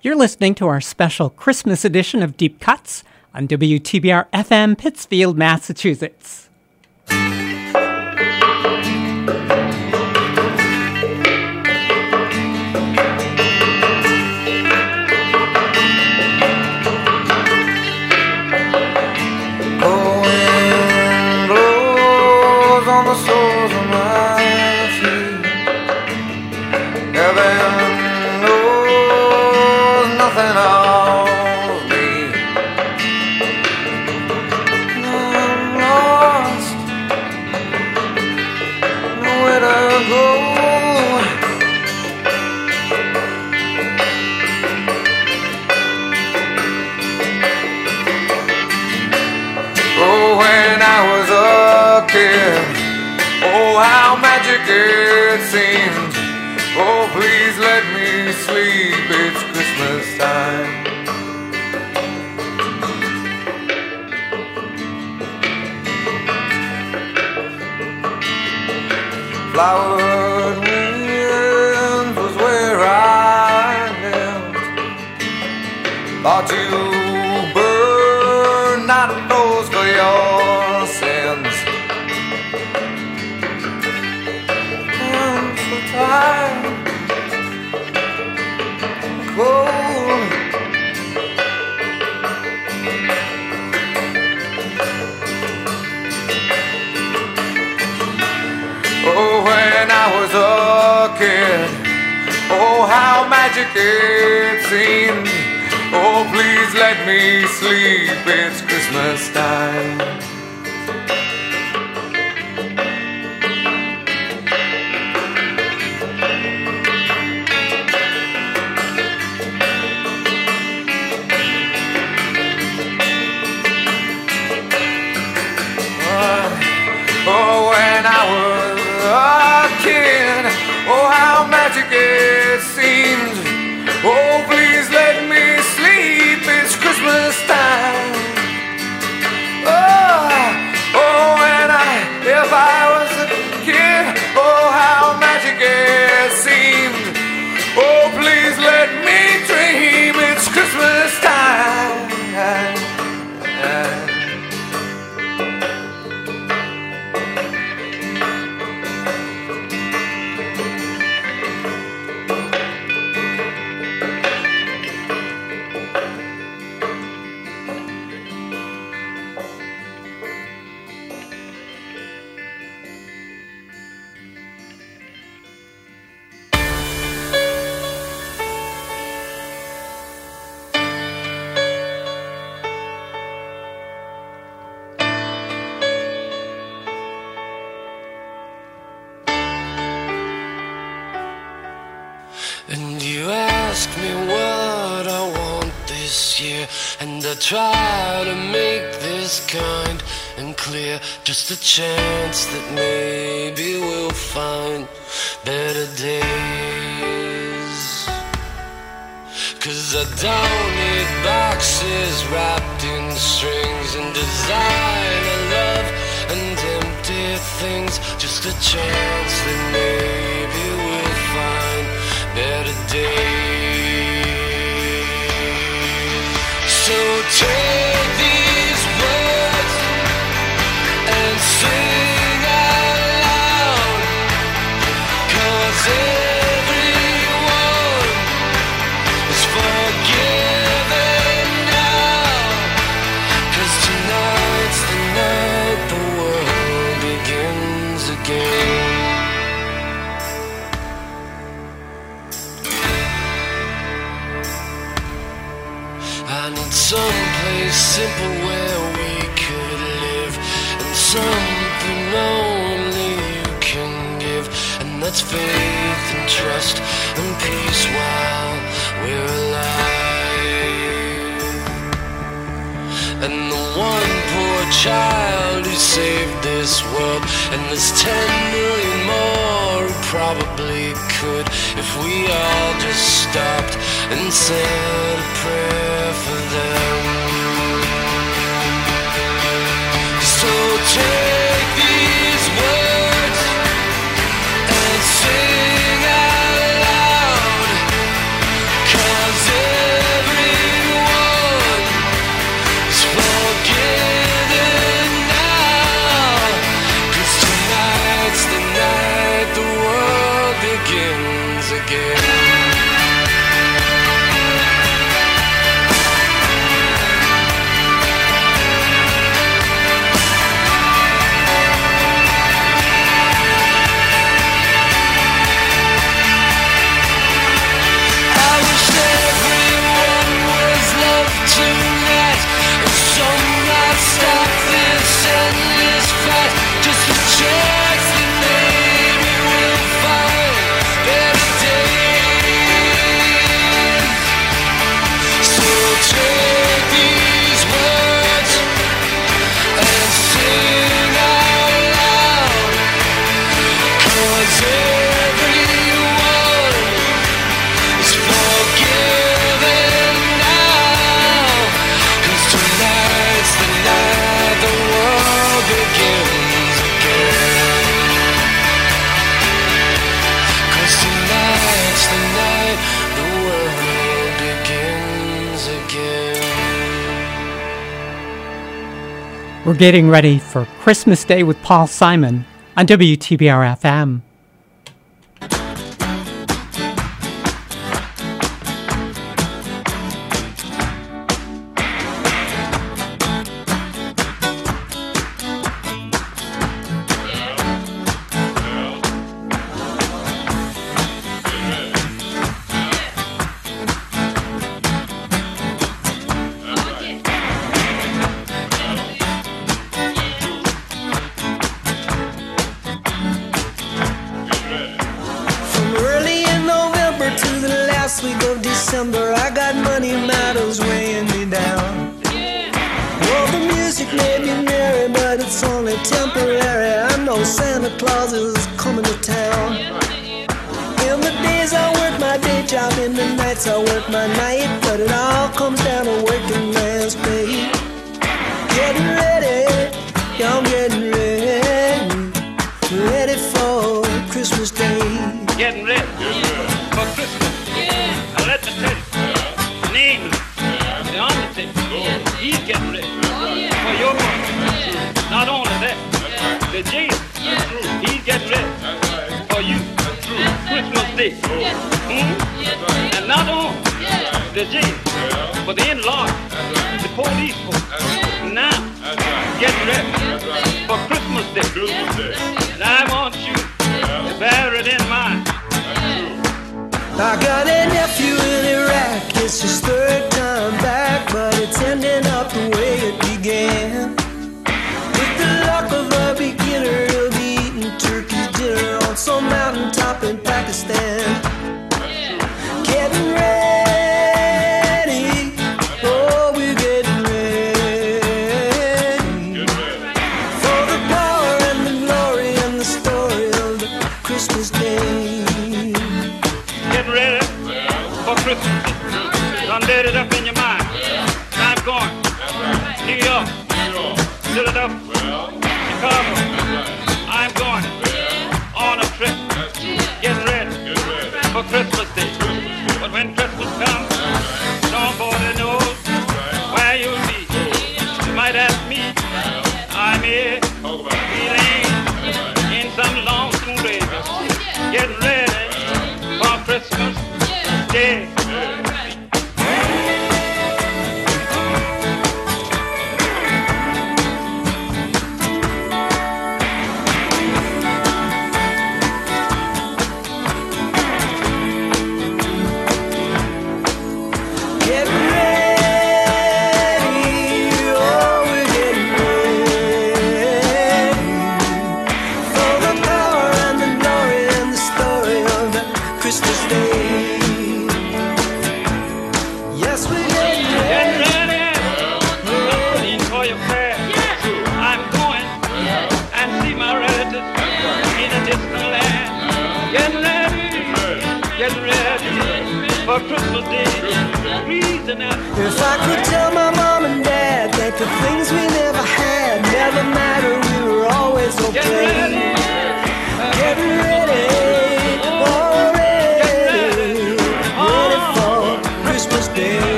You're listening to our special Christmas edition of Deep Cuts on WTBR FM, Pittsfield, Massachusetts. Oh, please let me sleep. It's faith and trust and peace while we're alive. And the one poor child who saved this world, and there's ten million more who probably could if we all just stopped and said a prayer for them. So take. We're getting ready for Christmas Day with Paul Simon on WTBR FM. the G, in-laws, right. the police. Right. Now, right. get ready for Christmas Day. Christmas Day. And I want you yeah. to bear it in mind. I got a nephew in Iraq, it's just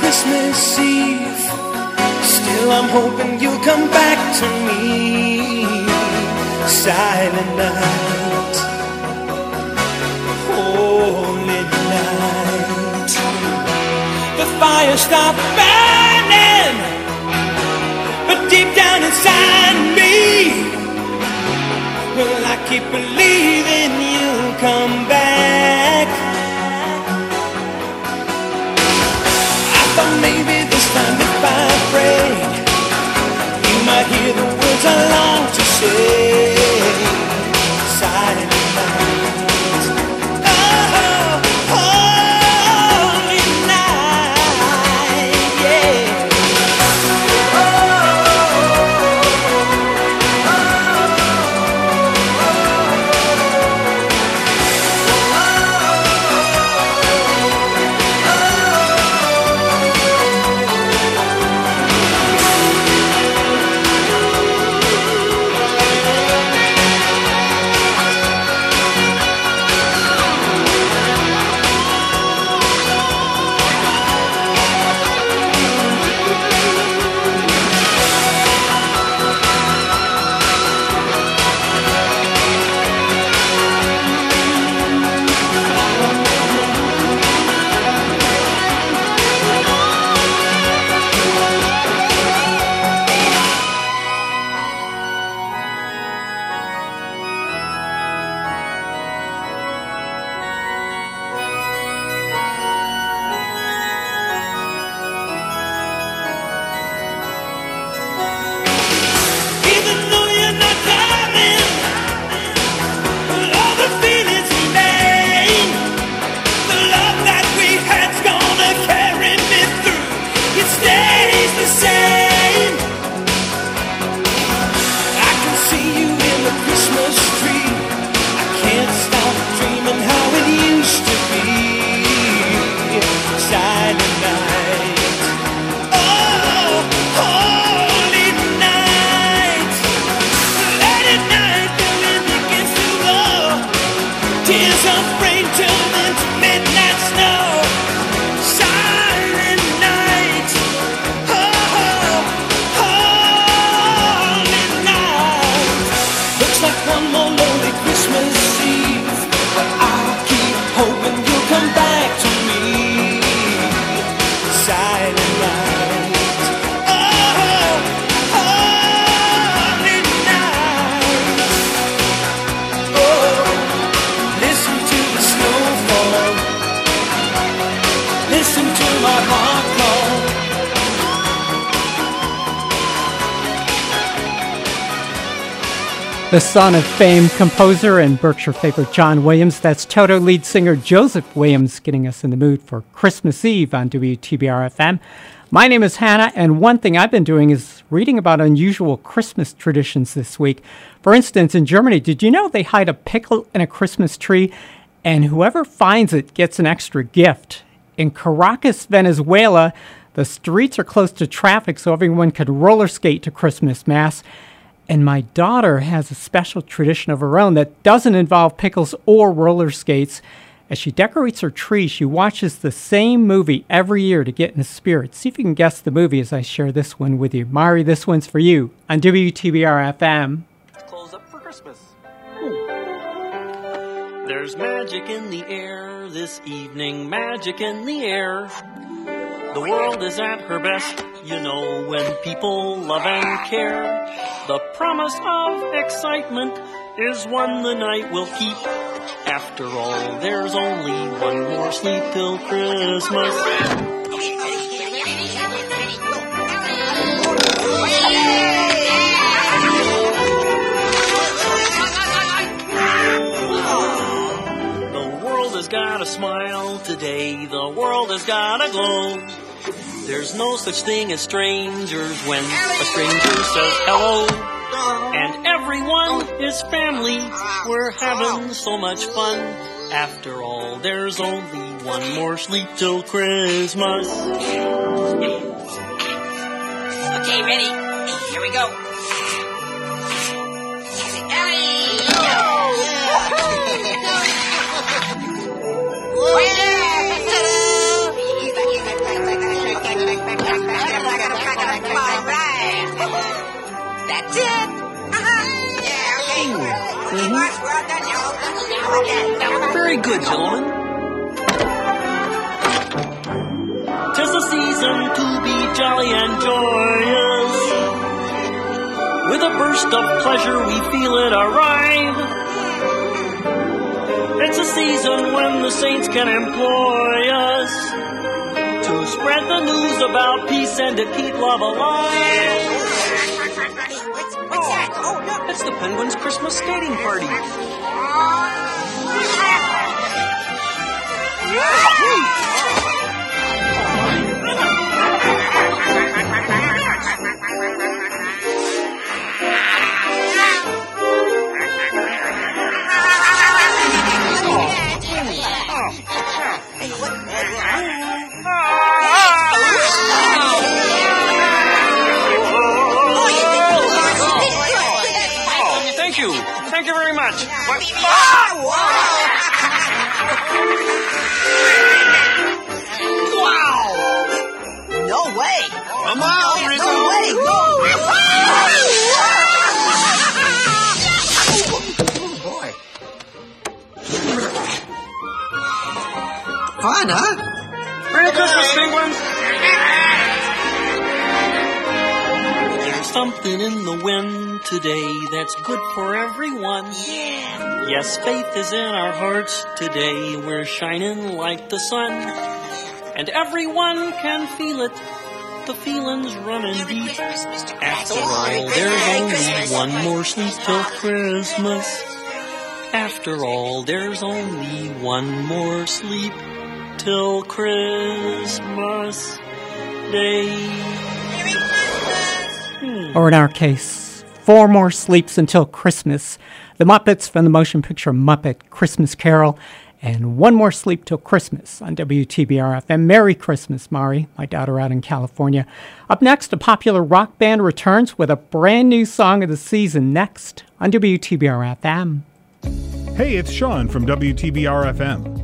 Christmas Eve. Still, I'm hoping you'll come back to me. Silent night, holy night. The fire stopped burning, but deep down inside me, well, I keep believing you'll come back. Words long to say. The son of famed composer and Berkshire favorite John Williams, that's Toto lead singer Joseph Williams getting us in the mood for Christmas Eve on WTBR FM. My name is Hannah, and one thing I've been doing is reading about unusual Christmas traditions this week. For instance, in Germany, did you know they hide a pickle in a Christmas tree, and whoever finds it gets an extra gift? In Caracas, Venezuela, the streets are closed to traffic so everyone could roller skate to Christmas Mass. And my daughter has a special tradition of her own that doesn't involve pickles or roller skates. As she decorates her tree, she watches the same movie every year to get in the spirit. See if you can guess the movie as I share this one with you. Mari, this one's for you on WTBR FM. close up for Christmas. There's magic in the air this evening, magic in the air. The world is at her best, you know, when people love and care. The promise of excitement is one the night will keep. After all, there's only one more sleep till Christmas. The world has got a smile today. The world has got a glow. There's no such thing as strangers when a stranger says hello. And everyone is family. We're having so much fun. After all, there's only one more sleep till Christmas. Okay, ready? Here we go. Oh, That's it. Uh-huh. Very good, John. Tis a season to be jolly and joyous. With a burst of pleasure, we feel it arrive. It's a season when the saints can employ us to spread the news about peace and to keep love alive. What's, what's that? Oh, look. It's the Penguins' Christmas skating party. Thank you. Thank you very much. No way. Come on, No way. No. Oh, boy. Fun, huh? Merry Christmas, Penguins! There's something in the wind today that's good for everyone. Yeah. Yes, faith is in our hearts today. We're shining like the sun. And everyone can feel it. The feeling's running Merry deep. After all, there's only Christmas. one more sleep till Christmas. After all, there's only one more sleep till Christmas Day. Christmas. Or in our case, four more sleeps until Christmas. The Muppets from the motion picture Muppet Christmas Carol. And one more sleep till Christmas on WTBR FM. Merry Christmas, Mari, my daughter out in California. Up next, a popular rock band returns with a brand new song of the season next on WTBR FM. Hey, it's Sean from WTBR FM.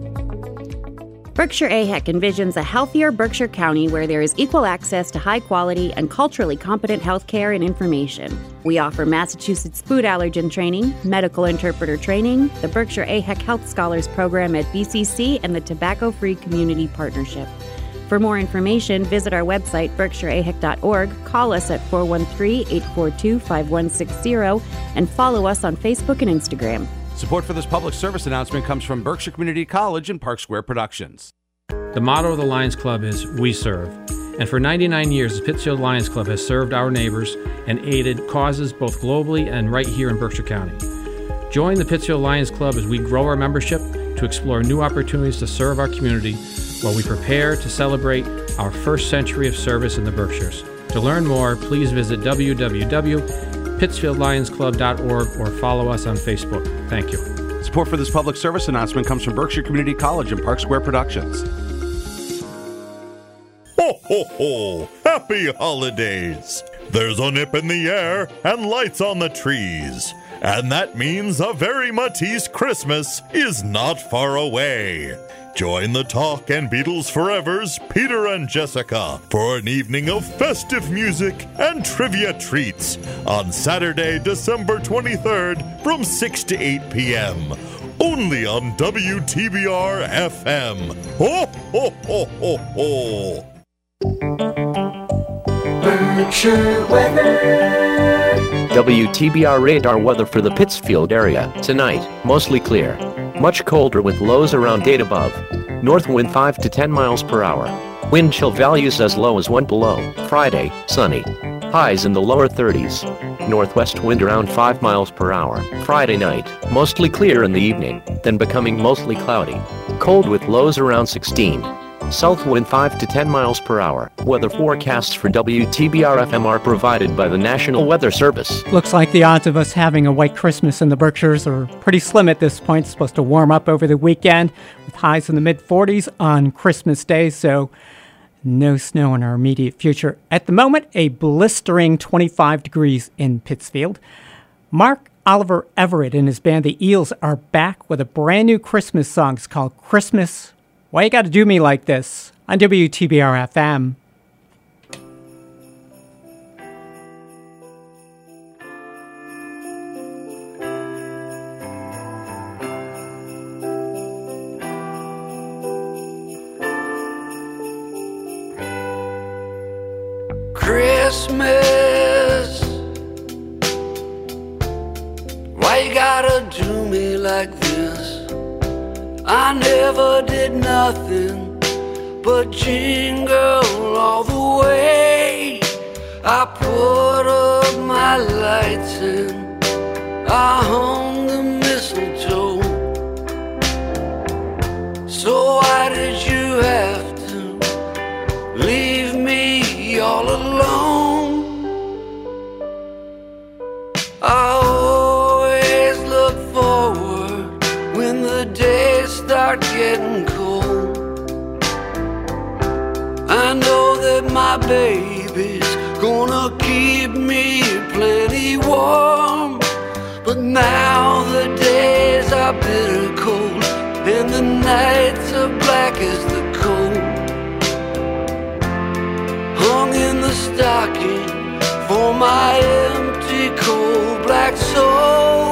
Berkshire AHEC envisions a healthier Berkshire County where there is equal access to high quality and culturally competent health care and information. We offer Massachusetts food allergen training, medical interpreter training, the Berkshire AHEC Health Scholars Program at BCC, and the Tobacco Free Community Partnership. For more information, visit our website, berkshireahec.org, call us at 413 842 5160, and follow us on Facebook and Instagram. Support for this public service announcement comes from Berkshire Community College and Park Square Productions. The motto of the Lions Club is We Serve. And for 99 years, the Pittsfield Lions Club has served our neighbors and aided causes both globally and right here in Berkshire County. Join the Pittsfield Lions Club as we grow our membership to explore new opportunities to serve our community while we prepare to celebrate our first century of service in the Berkshires. To learn more, please visit www.pittsfieldlionsclub.org or follow us on Facebook. Thank you. Support for this public service announcement comes from Berkshire Community College and Park Square Productions. Ho, ho, ho! Happy holidays! There's a nip in the air and lights on the trees. And that means a very Matisse Christmas is not far away. Join the Talk and Beatles Forevers, Peter and Jessica, for an evening of festive music and trivia treats on Saturday, December 23rd from 6 to 8 p.m. Only on WTBR FM. Ho, ho, ho, ho, ho! Weather. WTBR radar weather for the Pittsfield area. Tonight, mostly clear. Much colder with lows around 8 above. North wind 5 to 10 miles per hour. Wind chill values as low as 1 below. Friday, sunny. Highs in the lower 30s. Northwest wind around 5 miles per hour. Friday night, mostly clear in the evening, then becoming mostly cloudy. Cold with lows around 16. South wind 5 to 10 miles per hour. Weather forecasts for WTBR FM are provided by the National Weather Service. Looks like the odds of us having a white Christmas in the Berkshires are pretty slim at this point. It's supposed to warm up over the weekend with highs in the mid 40s on Christmas Day, so no snow in our immediate future. At the moment, a blistering 25 degrees in Pittsfield. Mark Oliver Everett and his band The Eels are back with a brand new Christmas song. It's called Christmas. Why You Gotta Do Me Like This on WTBR FM. I never did nothing but jingle all the way. I put up my lights and I hung the mistletoe. So why did you have to leave me all alone? I getting cold. I know that my baby's gonna keep me plenty warm. But now the days are bitter cold and the nights are black as the coal. Hung in the stocking for my empty cold black soul.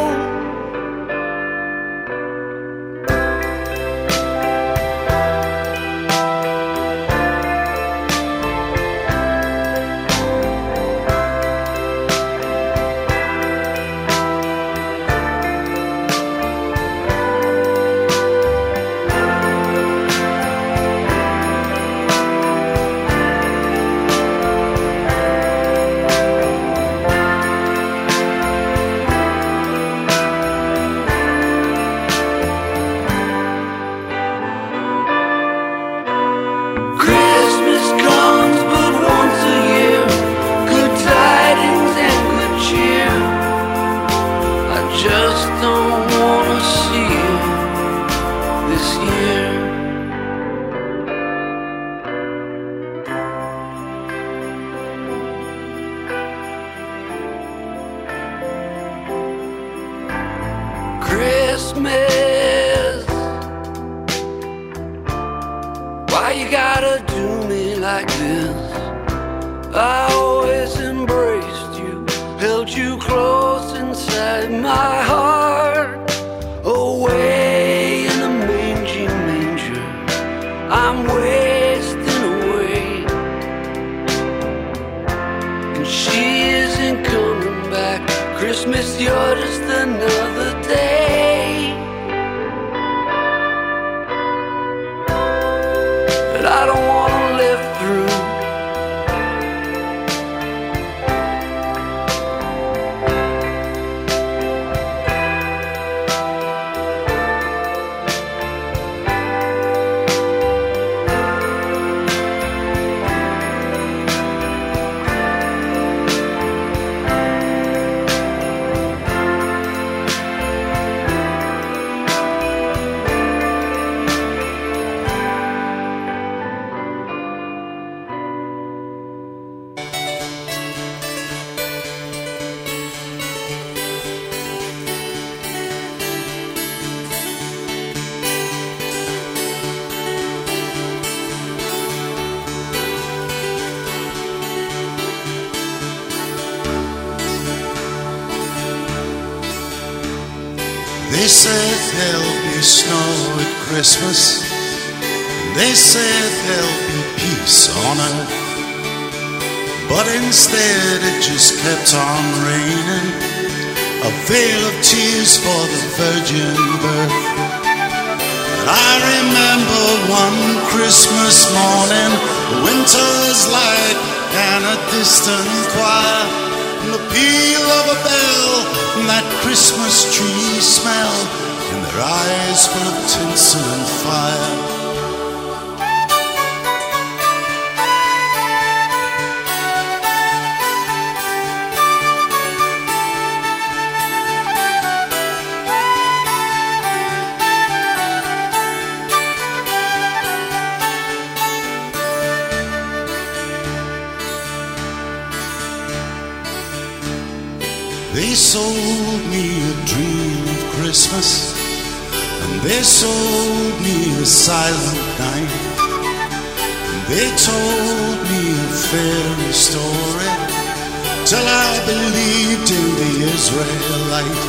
Sold me a silent night. And they told me a fairy story till I believed in the Israelite.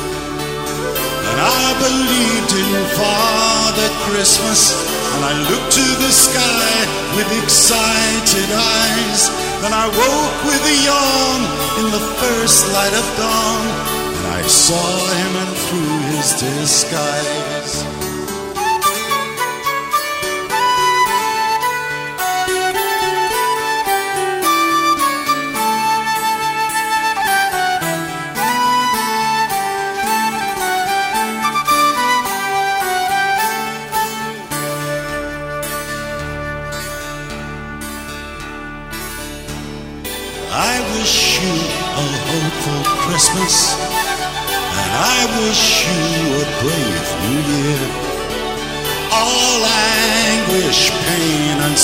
And I believed in Father Christmas, and I looked to the sky with excited eyes. Then I woke with a yawn in the first light of dawn, and I saw him and through his disguise.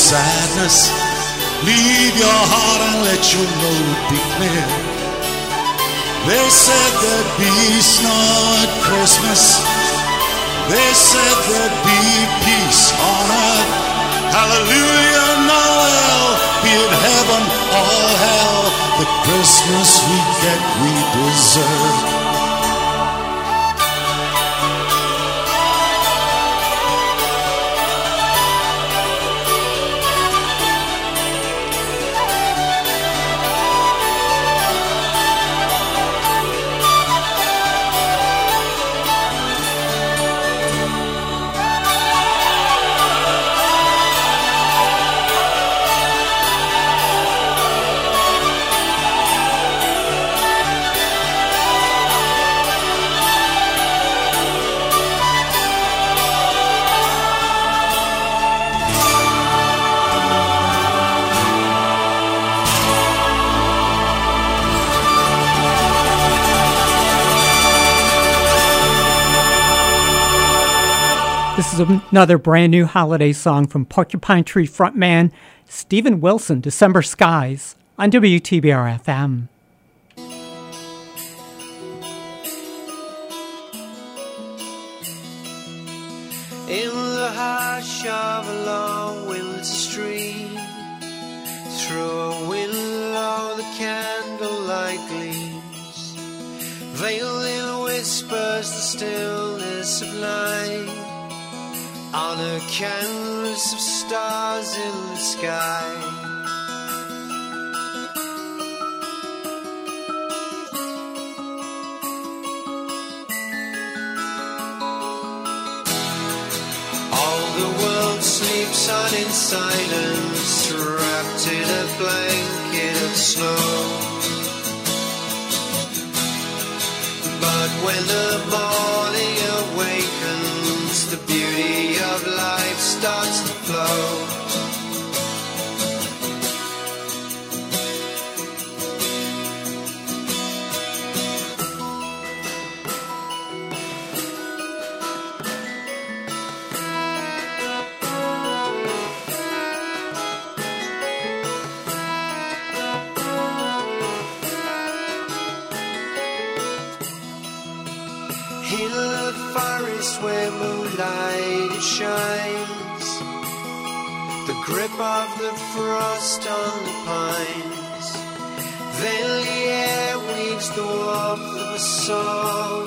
Sadness, leave your heart and let your road be clear. They said there'd be snow at Christmas. They said there'd be peace on earth. Hallelujah, Noel, be it heaven or hell, the Christmas we get we deserve. Is another brand new holiday song from Porcupine Tree frontman Steven Wilson, December Skies, on WTBR FM. In the hush of a long winter stream, through a window the candlelight gleams, veiled in whispers the stillness of night, on a canvas of stars in the sky. All the world sleeps on in silence, wrapped in a blanket of snow. But when the morning beauty of life starts to flow. In the forest where moonlight shines, the grip of the frost on the pines. Then the air weaves the warmth of a song.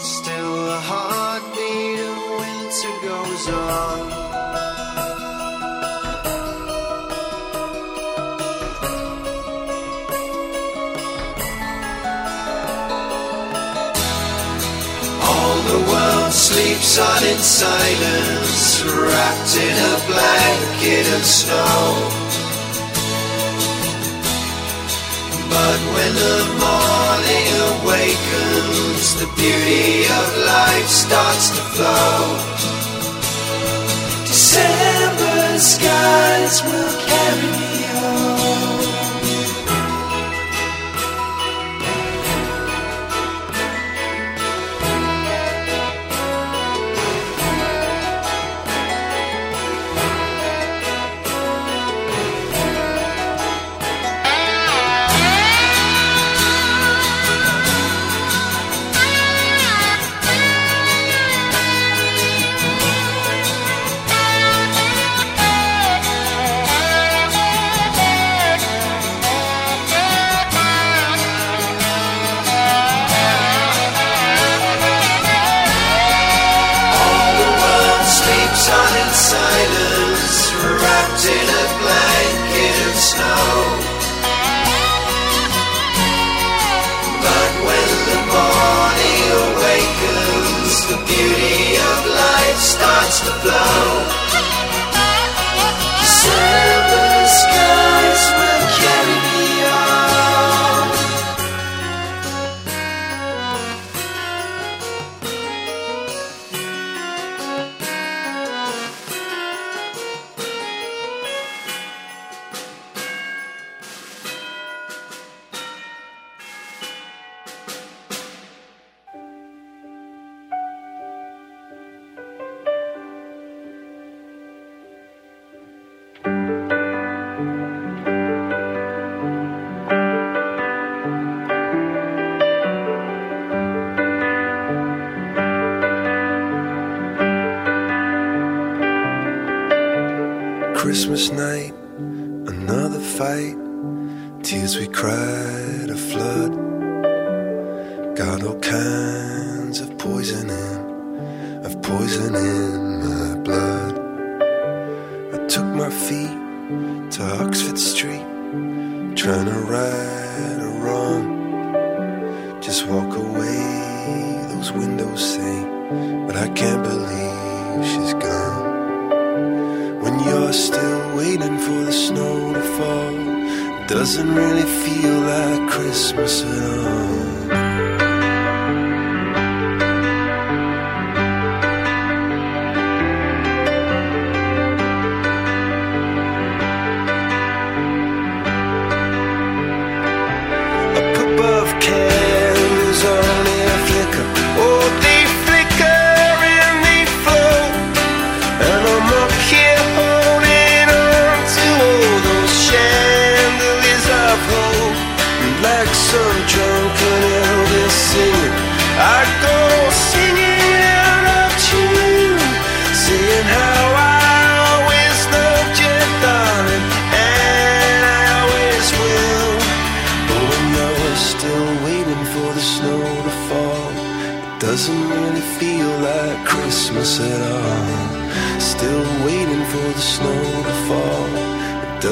Still the heartbeat of winter goes on. Sleeps on in silence, wrapped in a blanket of snow. But when the morning awakens, the beauty of life starts to flow. December skies will carry me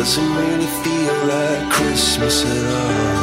doesn't really feel like Christmas at all.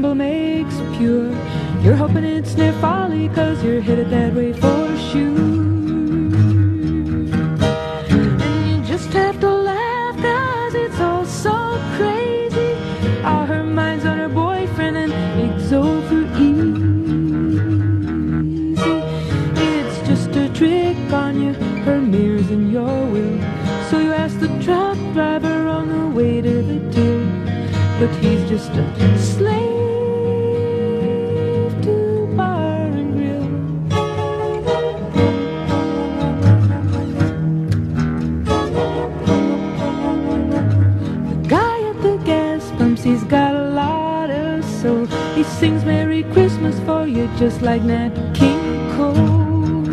Humble makes pure. You're hoping it's near folly, cause you're headed that way for sure. And you just have to laugh cause it's all so crazy. Ah, her mind's on her boyfriend and ex over ease. It's just a trick on you Her mirrors in your will. So you ask the truck driver on the way to the deal. But he's just have to sings Merry Christmas for you just like Nat King Cole.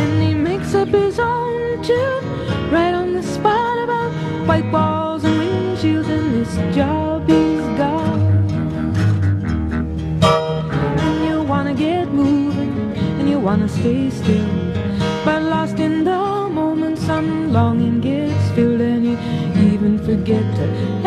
And he makes up his own tune right on the spot about white walls and windshields and this job he's got. And you wanna get moving and you wanna stay still. But lost in the moment, some longing gets filled, and you even forget to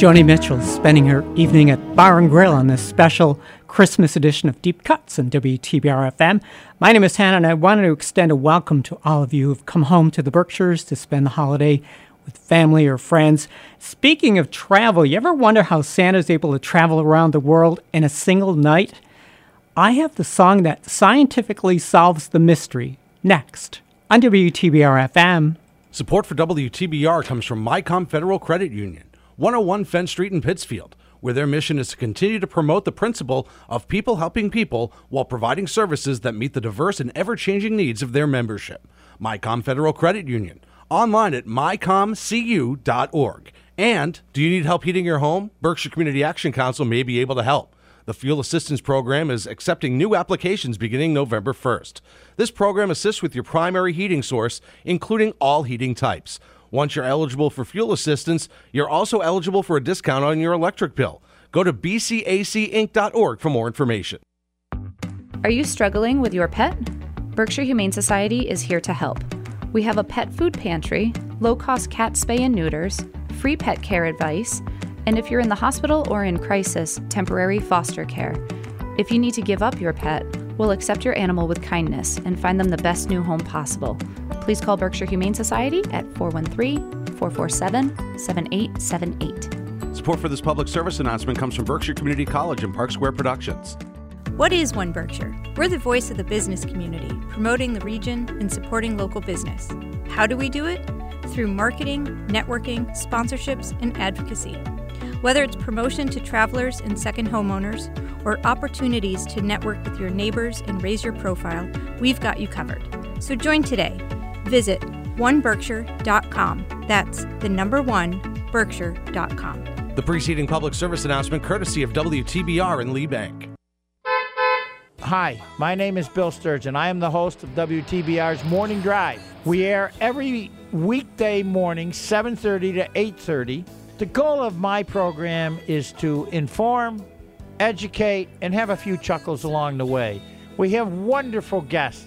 Joni Mitchell is spending her evening at Bar and Grill on this special Christmas edition of Deep Cuts on WTBR FM. My name is Hannah, and I wanted to extend a welcome to all of you who've come home to the Berkshires to spend the holiday with family or friends. Speaking of travel, you ever wonder how Santa's able to travel around the world in a single night? I have the song that scientifically solves the mystery next on WTBR FM. Support for WTBR comes from Mycom Federal Credit Union, 101 Fenn Street in Pittsfield, where their mission is to continue to promote the principle of people helping people while providing services that meet the diverse and ever changing needs of their membership. Mycom Federal Credit Union, online at mycomcu.org. And do you need help heating your home? Berkshire Community Action Council may be able to help. The Fuel Assistance Program is accepting new applications beginning November 1st. This program assists with your primary heating source, including all heating types. Once you're eligible for fuel assistance, you're also eligible for a discount on your electric bill. Go to bcacinc.org for more information. Are you struggling with your pet? Berkshire Humane Society is here to help. We have a pet food pantry, low cost cat spay and neuters, free pet care advice, and if you're in the hospital or in crisis, temporary foster care. If you need to give up your pet, we'll accept your animal with kindness and find them the best new home possible. Please call Berkshire Humane Society at 413 447 7878. Support for this public service announcement comes from Berkshire Community College and Park Square Productions. What is One Berkshire? We're the voice of the business community, promoting the region and supporting local business. How do we do it? Through marketing, networking, sponsorships, and advocacy. Whether it's promotion to travelers and second homeowners, or opportunities to network with your neighbors and raise your profile, we've got you covered. So join today. Visit oneberkshire.com. That's the number one, berkshire.com. The preceding public service announcement courtesy of WTBR and Lee Bank. Hi, my name is Bill Sturgeon. I am the host of WTBR's Morning Drive. We air every weekday morning, 7:30 to 8:30. The goal of my program is to inform, educate, and have a few chuckles along the way. We have wonderful guests,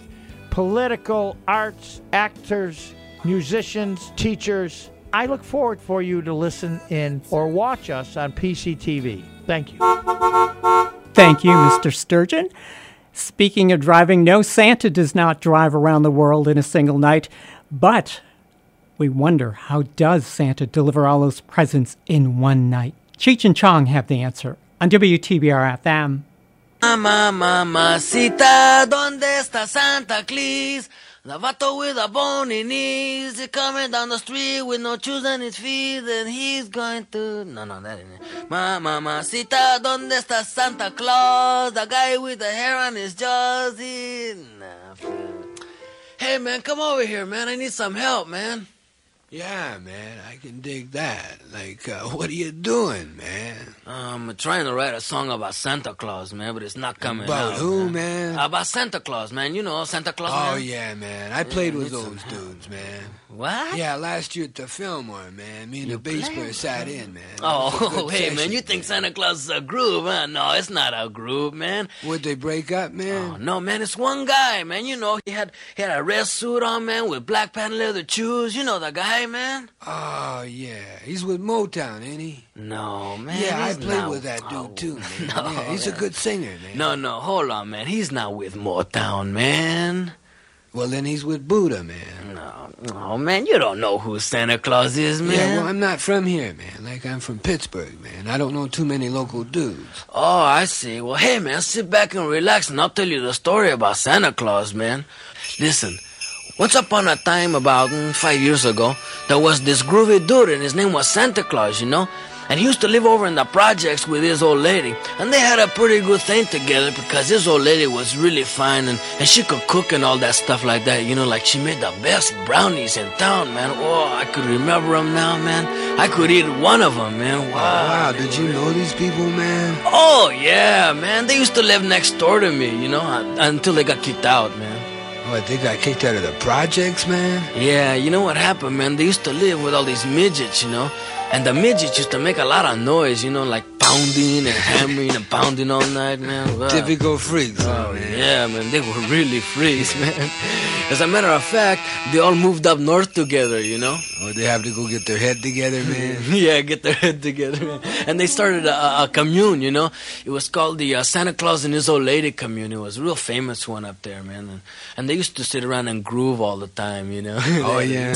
political, arts, actors, musicians, teachers. I look forward for you to listen in or watch us on PCTV. Thank you. Thank you, Mr. Sturgeon. Speaking of driving, no, Santa does not drive around the world in a single night, but We wonder how does Santa deliver all those presents in one night? Cheech and Chong have the answer on WTBR FM. Mama, mamacita, ¿dónde está Santa Claus? The vato with a bony knees, he coming down the street with no shoes on his feet, and he's going to... No, no, that ain't it. Ma, mamacita, ¿dónde está Santa Claus? The guy with the hair on his jaws, he... Nah. Hey, man, come over here, man. I need some help, man. Yeah, man, I can dig that. Like, uh, what are you doing, man? I'm trying to write a song about Santa Claus, man, but it's not coming About out, who, man? man? About Santa Claus, man. You know, Santa Claus, Oh, man. yeah, man. I played Yeah, with those dudes, man. What? Yeah, last year at the Fillmore, man. Me and the bass player sat in, man. It was a Oh, hey, man, session. you think Santa Claus is a groove, huh? No, it's not a groove, man. Would they break up, man? Oh, no, man, it's one guy, man. You know, he had he had a red suit on, man, with black patent leather shoes. You know the guy, man? Oh, yeah. He's with Motown, ain't he? No, man. yeah, I played not- with that dude, too, man. No, yeah, he's a good singer, man. No, no, hold on, man. He's not with Motown, man. Well, then he's with Buddah, man. No, oh, man, you don't know who Santa Claus is, man. Yeah, well, I'm not from here, man. Like, I'm from Pittsburgh, man. I don't know too many local dudes. Oh, I see. Well, hey, man, sit back and relax, and I'll tell you the story about Santa Claus, man. Listen, once upon a time, about mm, five years ago, there was this groovy dude, and his name was Santa Claus, you know? And he used to live over in the projects with his old lady. And they had a pretty good thing together because his old lady was really fine and, and she could cook and all that stuff like that. You know, like she made the best brownies in town, man. Oh, I could remember them now, man. I could eat one of them, man. Wow. Wow, did you know these people, man? Oh, yeah, man. They used to live next door to me, you know, until they got kicked out, man. What, they got kicked out of the projects, man? Yeah, you know what happened, man? They used to live with all these midgets, you know? And the midgets used to make a lot of noise, you know, like pounding and hammering and pounding all night, man. Wow. Typical freaks, Oh, man. yeah, man. They were really freaks, man. As a matter of fact, they all moved up north together, you know? Oh, they have to go get their head together, man. yeah, get their head together, man. And they started a, a- commune, you know. It was called the uh, Santa Claus and His Old Lady commune. It was a real famous one up there, man. And, and they used to sit around and groove all the time, you know. Oh, yeah?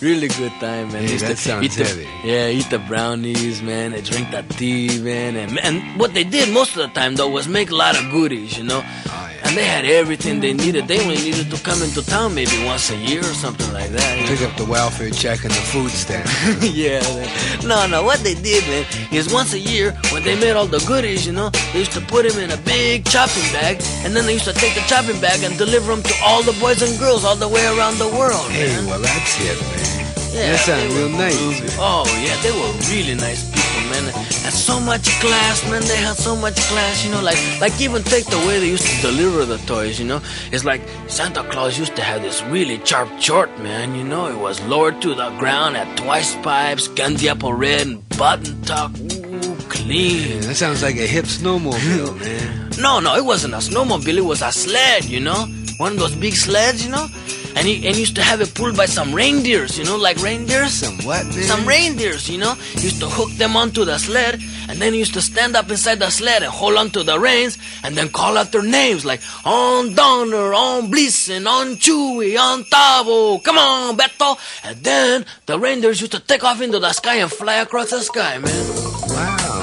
really good time, man. Used that to sounds eat the, heavy. Yeah, eat the brownies, man. They drink the tea, man. And, and what they did most of the time, though, was make a lot of goodies, you know. Oh, And they had everything they needed. They only needed to come into town maybe once a year or something like that. you know. Pick up the welfare check and the food stamp. yeah. man. No, no. What they did, man, is once a year when they made all the goodies, you know, they used to put them in a big chopping bag, and then they used to take the chopping bag and deliver them to all the boys and girls all the way around the world, hey, man. well, that's it, man. Yeah, they real were nice. Oh yeah, they were really nice people, man. And so much class, man. They had so much class, you know. Like, like even take the way they used to deliver the toys, you know. It's like Santa Claus used to have this really sharp short, man. You know, it was lowered to the ground, at twice pipes, candy apple red, and button tuck. Ooh, clean. Yeah, that sounds like a hip snowmobile, man. No, no, it wasn't a snowmobile. It was a sled, you know, one of those big sleds, you know. And he and he used to have it pulled by some reindeers, you know, like reindeers. Some what, man? Some reindeers, you know. He used to hook them onto the sled, and then he used to stand up inside the sled and hold onto the reins, and then call out their names like on Donner, on Blitzen, on Chuy, on Tavo, come on, Beto. And then the reindeers used to take off into the sky and fly across the sky, man.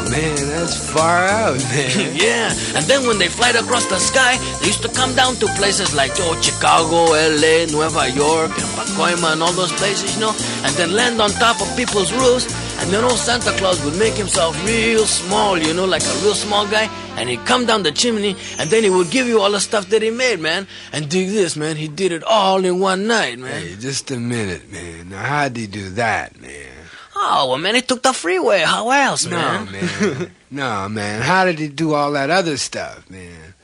Man, that's far out, man. yeah, and then when they fly across the sky, they used to come down to places like oh, Chicago, LA, Nueva York, and Pacoima, and all those places, you know, and then land on top of people's roofs. And then old Santa Claus would make himself real small, you know, like a real small guy, and he'd come down the chimney, and then he would give you all the stuff that he made, man. And dig this, man, he did it all in one night, man. Hey, just a minute, man. Now, how'd he do that, man? Oh, well, man, he took the freeway. How else, man? No, man? no, man. How did he do all that other stuff, man?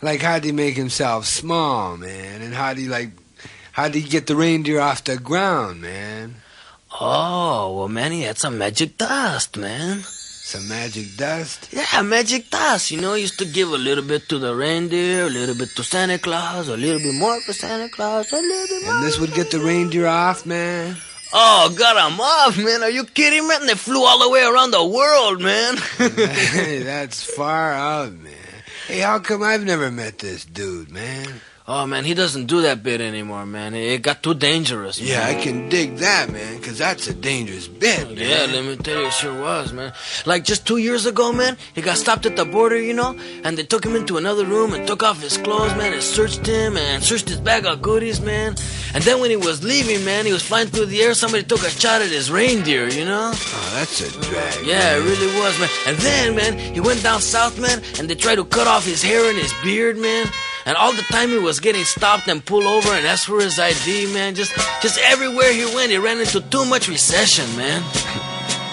Like, how'd he make himself small, man? And how'd he, like, how'd he get the reindeer off the ground, man? Oh, well, man, he had some magic dust, man. Some magic dust? Yeah, magic dust. You know, he used to give a little bit to the reindeer, a little bit to Santa Claus, a little bit more for Santa Claus, a little bit more. And this would get the reindeer off, man? Oh, got 'em off, man. Are you kidding, me man? And they flew all the way around the world, man. that's far out, man. Hey, how come I've never met this dude, man? Oh man, he doesn't do that bit anymore, man. It got too dangerous. Yeah. I can dig that, man, because that's a dangerous bit, man. Yeah, let me tell you, it sure was, man. Like just two years ago, man, he got stopped at the border, you know, and they took him into another room and took off his clothes, man, and searched him and searched his bag of goodies, man. And then when he was leaving, man, he was flying through the air. Somebody took a shot at his reindeer, you know. Oh, that's a drag. Yeah, it really was, man. And then, man, he went down south, man, and they tried to cut off his hair and his beard, man. And all the time he was getting stopped and pulled over and asked for his ID, man. Just, just everywhere he went, he ran into too much recession, man.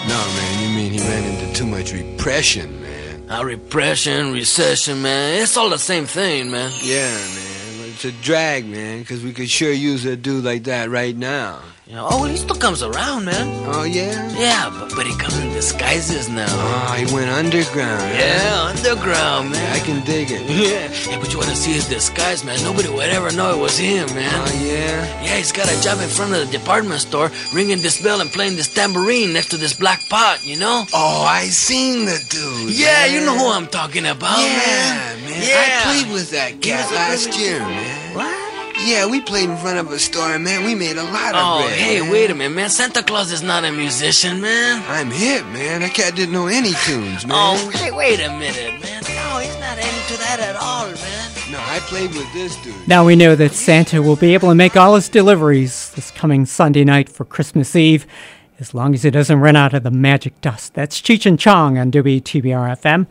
No, man, you mean he ran into too much repression, man. Uh, repression, recession, man. It's all the same thing, man. Yeah, man. It's a drag, man, because we could sure use a dude like that right now. You know, oh, he still comes around, man. Oh, yeah? Yeah, but, but he comes in disguises now. Oh, he went underground. huh? Yeah, underground, man. Yeah, I can dig it. Yeah, hey, but you wanna see his disguise, man? Nobody would ever know it was him, man. Oh, yeah? Yeah, he's got a job in front of the department store, ringing this bell and playing this tambourine next to this black pot, you know? Oh, I seen the dude. Yeah, man. you know who I'm talking about, Yeah, man. man. Yeah. I played with that cat a last year, man. What? Yeah, we played in front of a store, man, we made a lot of Oh, bread. hey, man. wait a minute, man. Santa Claus is not a musician, man. I'm hip, man. That cat didn't know any tunes, man. Oh, hey, wait a minute, man. No, he's not into that at all, man. No, I played with this dude. Now we know that Santa will be able to make all his deliveries this coming Sunday night for Christmas Eve, as long as he doesn't run out of the magic dust. That's Cheech and Chong on WTBR FM.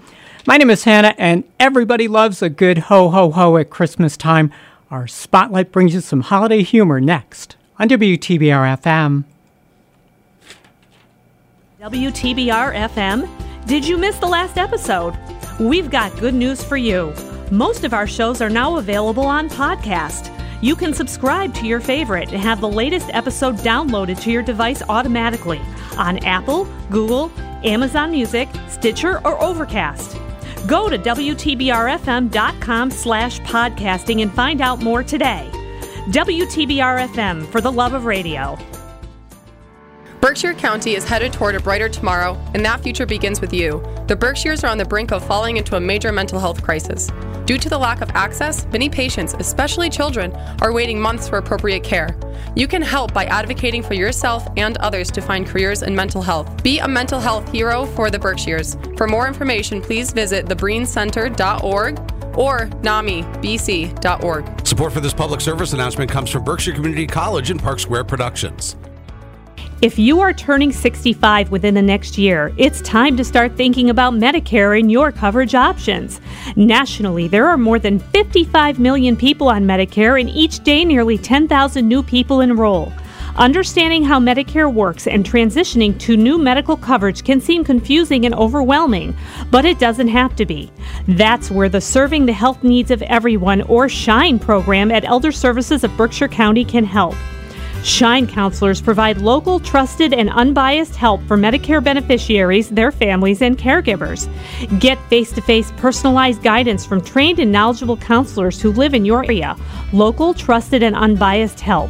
My name is Hannah, and everybody loves a good ho ho ho at Christmas time. Our spotlight brings you some holiday humor next on WTBR FM. WTBR FM. Did you miss the last episode? We've got good news for you. Most of our shows are now available on podcast. You can subscribe to your favorite and have the latest episode downloaded to your device automatically on Apple, Google, Amazon Music, Stitcher, or Overcast. Go to WTBRFM.com slash podcasting and find out more today. WTBR FM for the love of radio. Berkshire County is headed toward a brighter tomorrow, and that future begins with you. The Berkshires are on the brink of falling into a major mental health crisis. Due to the lack of access, many patients, especially children, are waiting months for appropriate care. You can help by advocating for yourself and others to find careers in mental health. Be a mental health hero for the Berkshires. For more information, please visit thebriencenter.org or namibc.org. Support for this public service announcement comes from Berkshire Community College and Park Square Productions. If you are turning 65 within the next year, it's time to start thinking about Medicare and your coverage options. Nationally, there are more than 55 million people on Medicare, and each day nearly 10,000 new people enroll. Understanding how Medicare works and transitioning to new medical coverage can seem confusing and overwhelming, but it doesn't have to be. That's where the Serving the Health Needs of Everyone or SHINE program at Elder Services of Berkshire County can help. Shine counselors provide local, trusted, and unbiased help for Medicare beneficiaries, their families, and caregivers. Get face to face personalized guidance from trained and knowledgeable counselors who live in your area. Local, trusted, and unbiased help.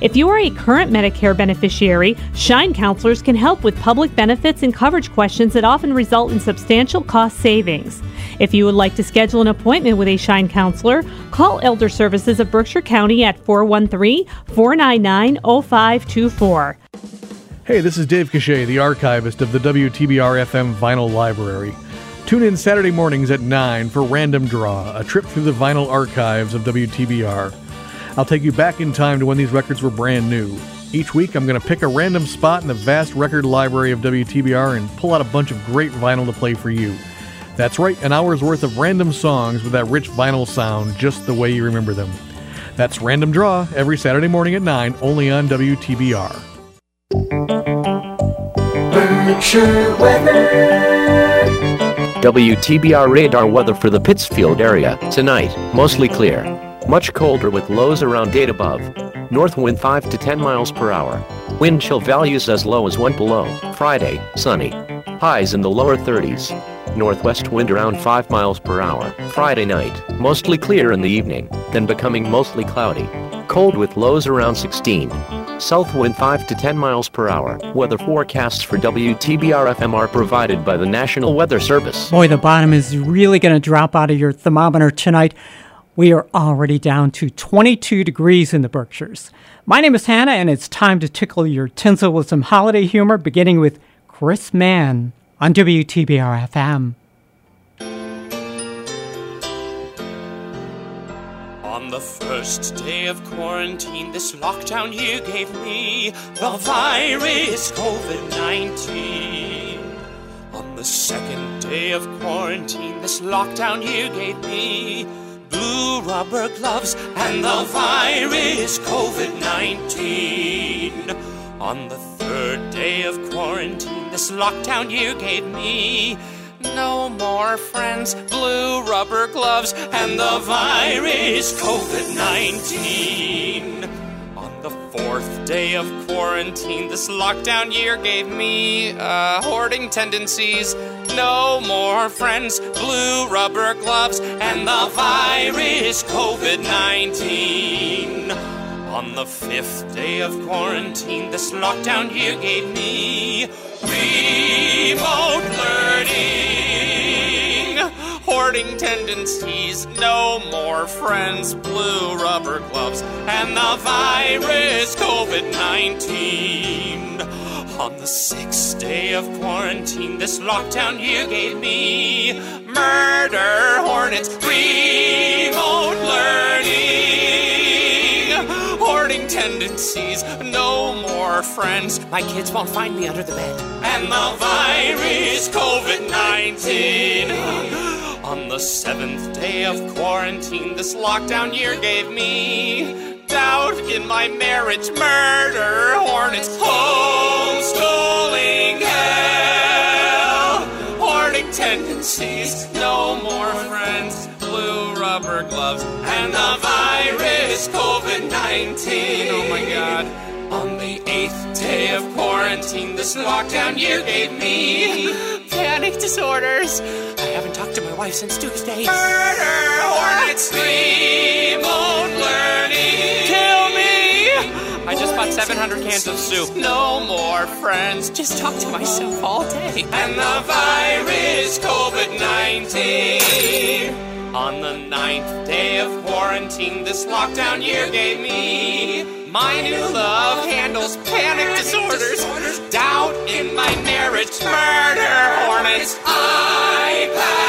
If you are a current Medicare beneficiary, Shine counselors can help with public benefits and coverage questions that often result in substantial cost savings. If you would like to schedule an appointment with a Shine counselor, call Elder Services of Berkshire County at 413 499 0524. Hey, this is Dave Cachet, the archivist of the WTBR FM Vinyl Library. Tune in Saturday mornings at 9 for Random Draw, a trip through the vinyl archives of WTBR. I'll take you back in time to when these records were brand new. Each week, I'm going to pick a random spot in the vast record library of WTBR and pull out a bunch of great vinyl to play for you. That's right, an hour's worth of random songs with that rich vinyl sound just the way you remember them. That's Random Draw every Saturday morning at 9, only on WTBR. Berkshire weather. WTBR radar weather for the Pittsfield area. Tonight, mostly clear. Much colder with lows around 8 above. North wind 5 to 10 miles per hour. Wind chill values as low as 1 below. Friday, sunny. Highs in the lower 30s. Northwest wind around 5 miles per hour. Friday night, mostly clear in the evening, then becoming mostly cloudy. Cold with lows around 16. South wind 5 to 10 miles per hour. Weather forecasts for WTBR FM are provided by the National Weather Service. Boy, the bottom is really going to drop out of your thermometer tonight. We are already down to 22 degrees in the Berkshires. My name is Hannah, and it's time to tickle your tinsel with some holiday humor, beginning with Chris Mann on WTBR FM. On the first day of quarantine, this lockdown you gave me the virus COVID 19. On the second day of quarantine, this lockdown you gave me blue rubber gloves and the virus COVID 19. On the third day of quarantine, this lockdown you gave me no more friends, blue rubber gloves, and the virus COVID 19. On the fourth day of quarantine, this lockdown year gave me uh, hoarding tendencies. No more friends, blue rubber gloves, and the virus COVID 19. On the fifth day of quarantine, this lockdown year gave me remote learning, hoarding tendencies, no more friends, blue rubber gloves, and the virus COVID 19. On the sixth day of quarantine, this lockdown you gave me murder hornets, remote learning, hoarding tendencies, no more friends. My kids won't find me under the bed. And the virus COVID 19. On the seventh day of quarantine, this lockdown year gave me doubt in my marriage, murder, hornets, homeschooling hell, hoarding tendencies, no more friends, blue rubber gloves, and the virus COVID 19. Oh my god. On the eighth day of quarantine, this lockdown you gave me panic disorders. I haven't talked to my wife since Tuesday. Murder, hornets, remote learning. I just bought 700 cans of soup. No more friends. Just talk to myself all day. And the virus COVID 19. On the ninth day of quarantine, this lockdown year gave me my new love handles panic disorders, doubt in my marriage, murder hornets, iPad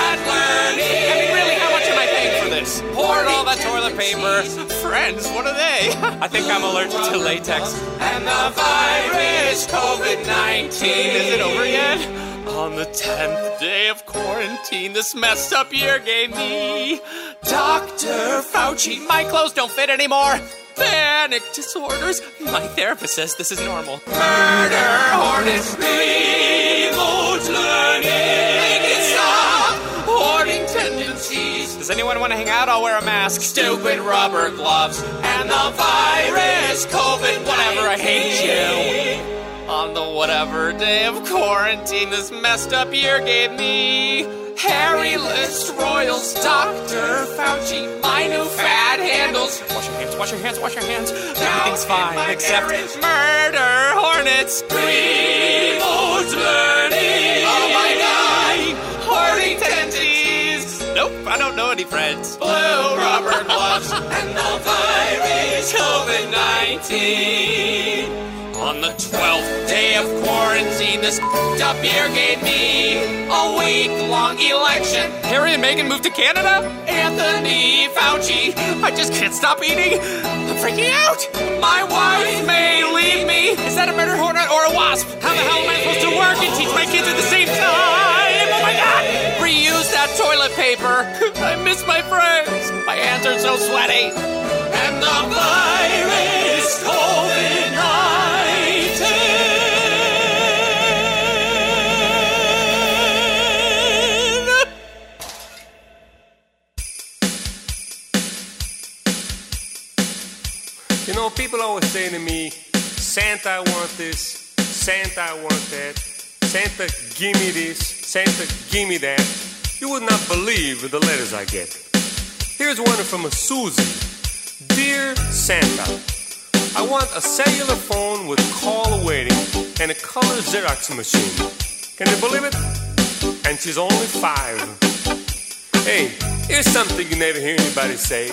paper. Friends, what are they? I think I'm allergic to latex. And the virus COVID 19. Is it over yet? On the tenth day of quarantine, this messed up year gave me Dr. Fauci. My clothes don't fit anymore. Panic disorders. My therapist says this is normal. Murder hornets, remote learning. Does anyone want to hang out? I'll wear a mask. Stupid rubber gloves. And the virus, COVID, whatever. I hate you. On the whatever day of quarantine, this messed up year gave me Harry List Royals, Dr. Fauci, my new fad handles. Wash your hands, wash your hands, wash your hands. Everything's fine except murder hornets. Remote I don't know any friends. Blue rubber gloves and the virus COVID 19. On the 12th day of quarantine, this up year gave me a week long election. Harry and Meghan moved to Canada? Anthony Fauci, I just can't stop eating. I'm freaking out. My wife may leave me. Is that a murder hornet or a wasp? How the hell am I supposed to work and teach my kids at the same time? Oh my god! Reuse toilet paper. I miss my friends. My hands are so sweaty. And the virus COVID 19. You know, people always say to me, Santa, I want this, Santa, I want that, Santa, give me this, Santa, give me that. You would not believe the letters I get. Here's one from a Susie. Dear Santa, I want a cellular phone with call waiting and a color Xerox machine. Can you believe it? And she's only five. Hey, here's something you never hear anybody say.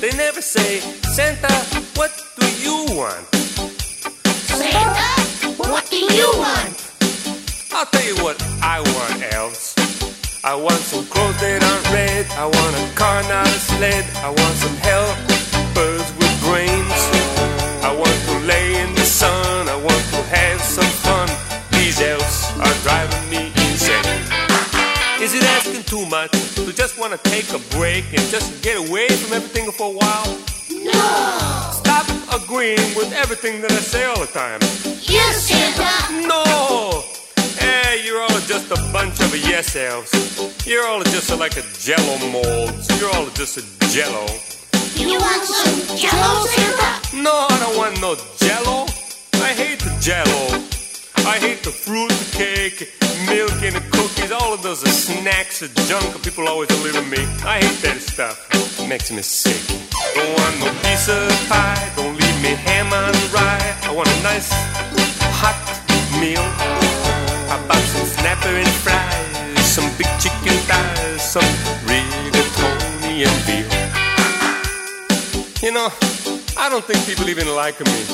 They never say, Santa, what do you want? Santa, what do you want? I'll tell you what I want, elves. I want some clothes that aren't red. I want a car, not a sled. I want some helpers with brains. I want to lay in the sun. I want to have some fun. These elves are driving me insane. Is it asking too much to just want to take a break and just get away from everything for a while? No! Stop agreeing with everything that I say all the time. Yes, Santa! No! Hey, you're all just a bunch of yes elves. You're all just like a jello mold. You're all just a jello. You want some jello, Santa? No, I don't want no jello. I hate the jello. I hate the fruit, the cake, milk, and the cookies. All of those are snacks, the junk people always deliver me. I hate that stuff. It makes me sick. Don't want no piece of pie. Don't leave me ham on rye. I want a nice hot meal. How about some snapper and fries? Some big chicken thighs, some rigatoni and veal. You know, I don't think people even like me.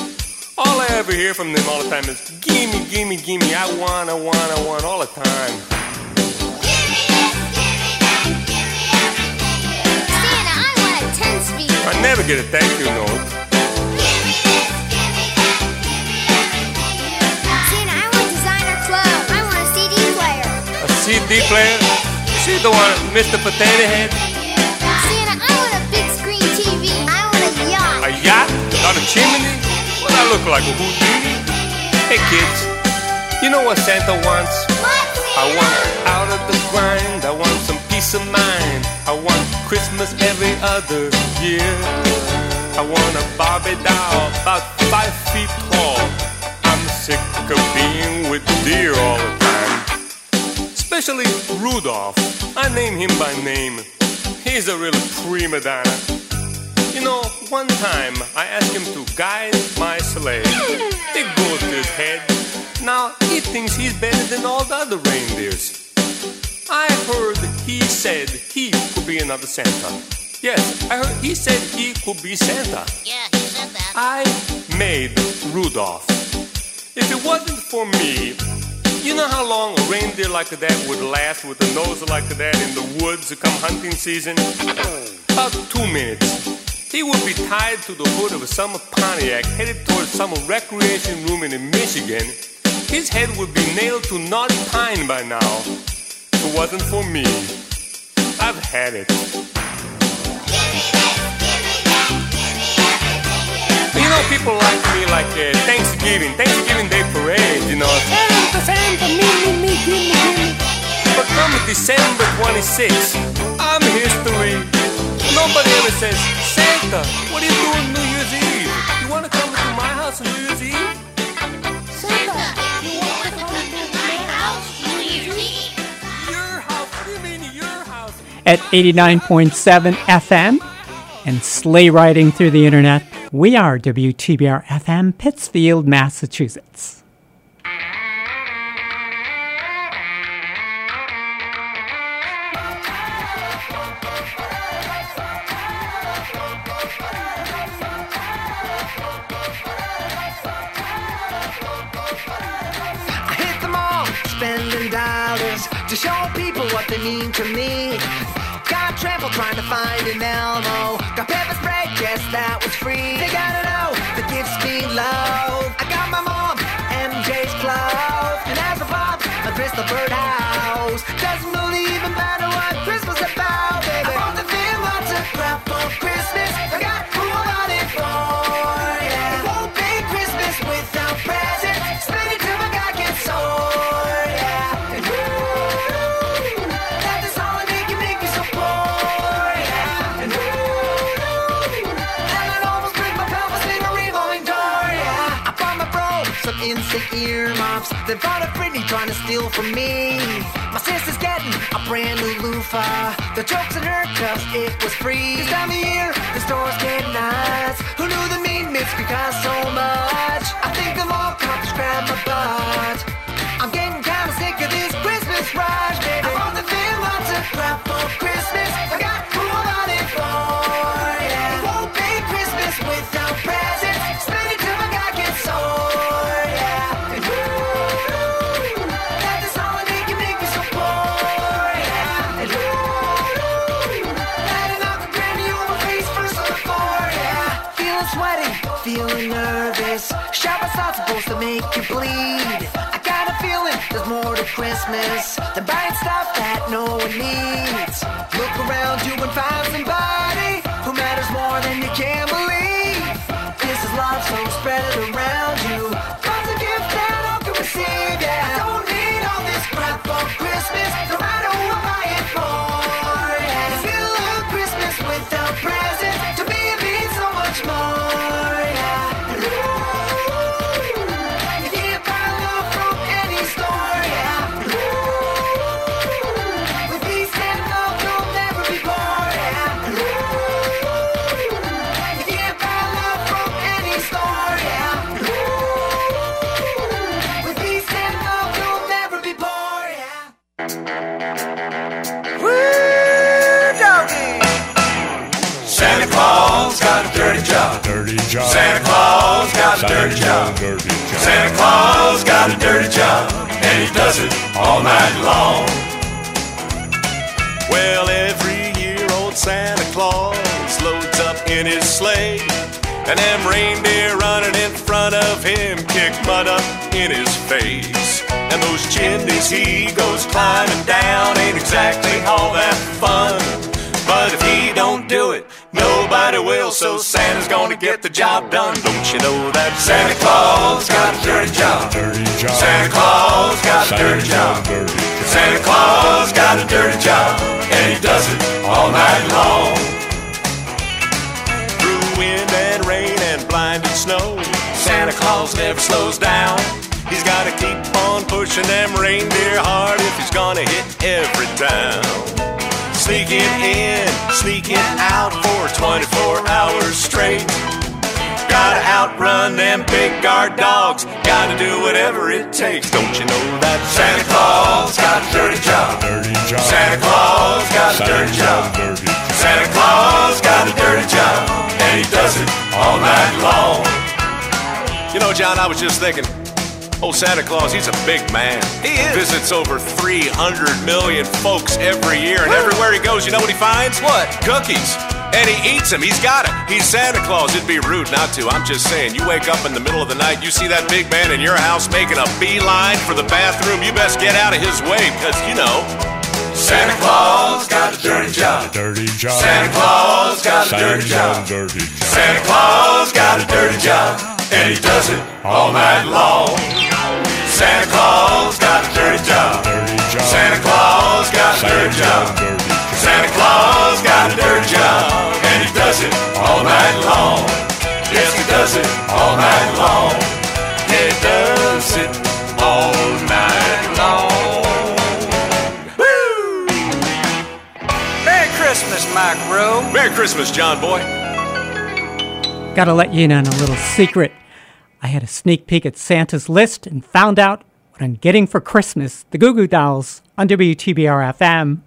All I ever hear from them all the time is gimme, gimme, gimme. I want, I want, I want all the time. Santa, I want a 10 speed. I never get a thank you note. CD player? She's the one, Mr. Potato Head? Santa, I want a big screen TV. I want a yacht. A yacht? Without a chimney? What I look like a Houdini? Hey kids, you know what Santa wants? I want out of the grind. I want some peace of mind. I want Christmas every other year. I want a Barbie doll about five feet tall. I'm sick of being with deer all the time. Especially Rudolph. I name him by name. He's a real prima donna. You know, one time I asked him to guide my sleigh. It goes to his head. Now he thinks he's better than all the other reindeers. I heard he said he could be another Santa. Yes, I heard he said he could be Santa. Yeah, he said that. I made Rudolph. If it wasn't for me, you know how long a reindeer like that would last with a nose like that in the woods come hunting season? About two minutes. He would be tied to the hood of a summer Pontiac headed towards some recreation room in Michigan. His head would be nailed to knotty pine by now. If it wasn't for me, I've had it. You know, people like me like uh, Thanksgiving, Thanksgiving Day parade, you know. Santa, Santa, me, me, me, give me, give me. But come December 26th, I'm history. Nobody ever says, Santa, what are you doing New Year's Eve? You want to come to my house on New Year's Eve? Santa, you want to come to my house New Year's Eve? Your house? You mean your house? At 89.7 FM and sleigh riding through the internet, we are WTBR FM, Pittsfield, Massachusetts. To show people what they mean to me. Got trample trying to find an Elmo. Got pepper spray, guess that was free. They gotta know the gifts love. I got my mom, MJ's clothes, and as a pop, a crystal birdhouse. Doesn't from me. My sister's getting a brand new loofah. The jokes in her cuffs, it was free. This time of year, the stores get nice. Who knew the meat mix could cost so much? Christmas than buying stuff that no one needs. Look around you and find somebody dirty job. Dirty job. Santa Claus got a dirty job, and he does it all night long. Well, every year old Santa Claus loads up in his sleigh, and them reindeer running in front of him kick mud up in his face. And those chimneys he goes climbing down ain't exactly all that fun. But if nobody will. So Santa's gonna get the job done. Don't you know that Santa Claus got a dirty job. Dirty job. Santa Claus got a dirty job. Santa Claus got a dirty job, and he does it all night long. through wind and rain and blinding snow. Santa Claus never slows down. He's gotta keep on pushing them reindeer hard if he's gonna hit every town. Sneaking in, sneaking out for 24 hours straight. Gotta outrun them big guard dogs. Gotta do whatever it takes. Don't you know that Santa Claus got a dirty job. Dirty job. Santa Claus got a dirty job. Dirty job. Santa Claus got a dirty job, and he does it all night long. You know, John, I was just thinking, old Santa Claus, he's a big man. He is. Visits over 300 million folks every year, and everywhere he goes, you know what he finds? What? Cookies. And he eats them. He's got it. He's Santa Claus. It'd be rude not to. I'm just saying, you wake up in the middle of the night, you see that big man in your house making a beeline for the bathroom, you best get out of his way, because, you know, Santa Claus got a dirty job. Dirty job. Santa Claus got a dirty job. Dirty job. Santa Claus got a dirty job, and he does it all night long. Santa Claus got a dirty job. Dirty job. Santa Claus got a dirty job. Santa Claus got a dirty job, and he does it all night long. Yes, he does it all night long. He does it all night long. Woo! Merry Christmas, Mike Rowe. Merry Christmas, John Boy. Gotta let you in on a little secret. I had a sneak peek at Santa's list and found out what I'm getting for Christmas the Goo Goo Dolls on WTBR FM.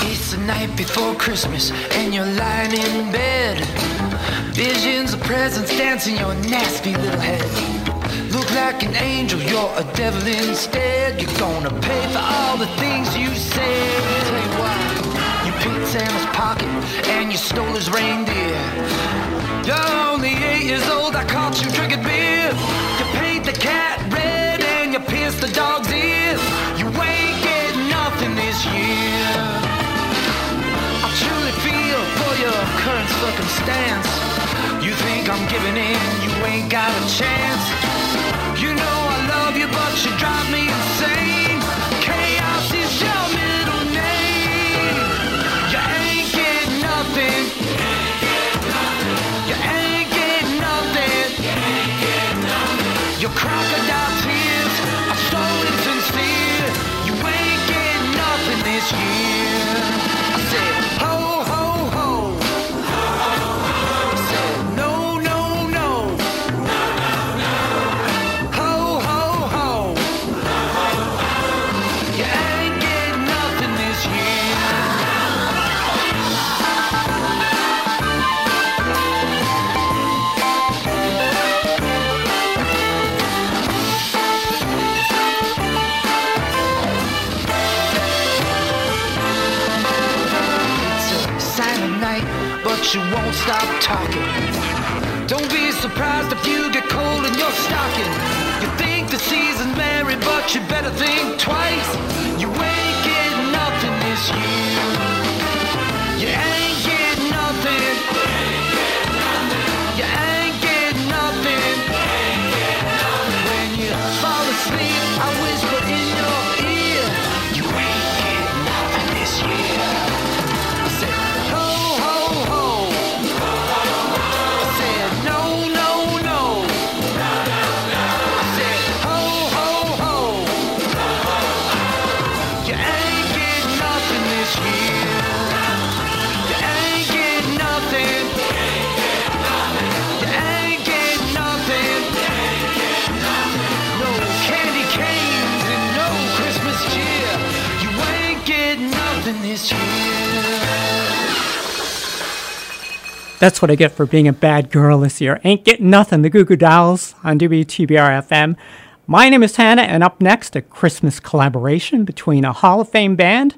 It's the night before Christmas and you're lying in bed. Visions of presents dancing your nasty little head. Like an angel, you're a devil instead. You're gonna pay for all the things you said. Tell you why. You picked Santa's pocket and you stole his reindeer. You're only eight years old, I caught you drinking beer. You paint the cat red and you pierce the dog's ears. You ain't getting nothing this year. I truly feel for your current circumstance. You think I'm giving in, you ain't got a chance. You drive me she won't stop talking. Don't be surprised if you get cold in your stocking. You think the season's merry, but you better think twice. You ain't getting nothing this year. That's what I get for being a bad girl this year. Ain't getting nothing. The Goo Goo Dolls on WTBR FM. My name is Hannah, and up next, a Christmas collaboration between a Hall of Fame band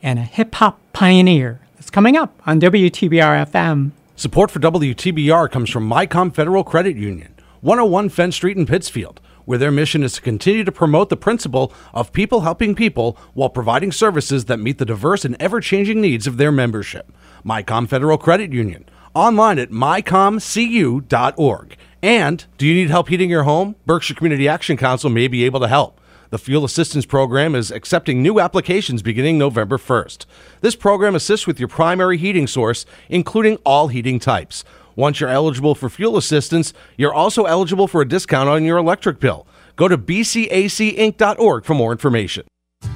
and a hip hop pioneer. It's coming up on WTBR FM. Support for WTBR comes from Mycom Federal Credit Union, 101 Fenn Street in Pittsfield, where their mission is to continue to promote the principle of people helping people while providing services that meet the diverse and ever changing needs of their membership. Mycom Federal Credit Union, online at mycomcu.org. And do you need help heating your home? Berkshire Community Action Council may be able to help. The Fuel Assistance Program is accepting new applications beginning November 1st. This program assists with your primary heating source, including all heating types. Once you're eligible for fuel assistance, you're also eligible for a discount on your electric bill. Go to bcacinc.org for more information.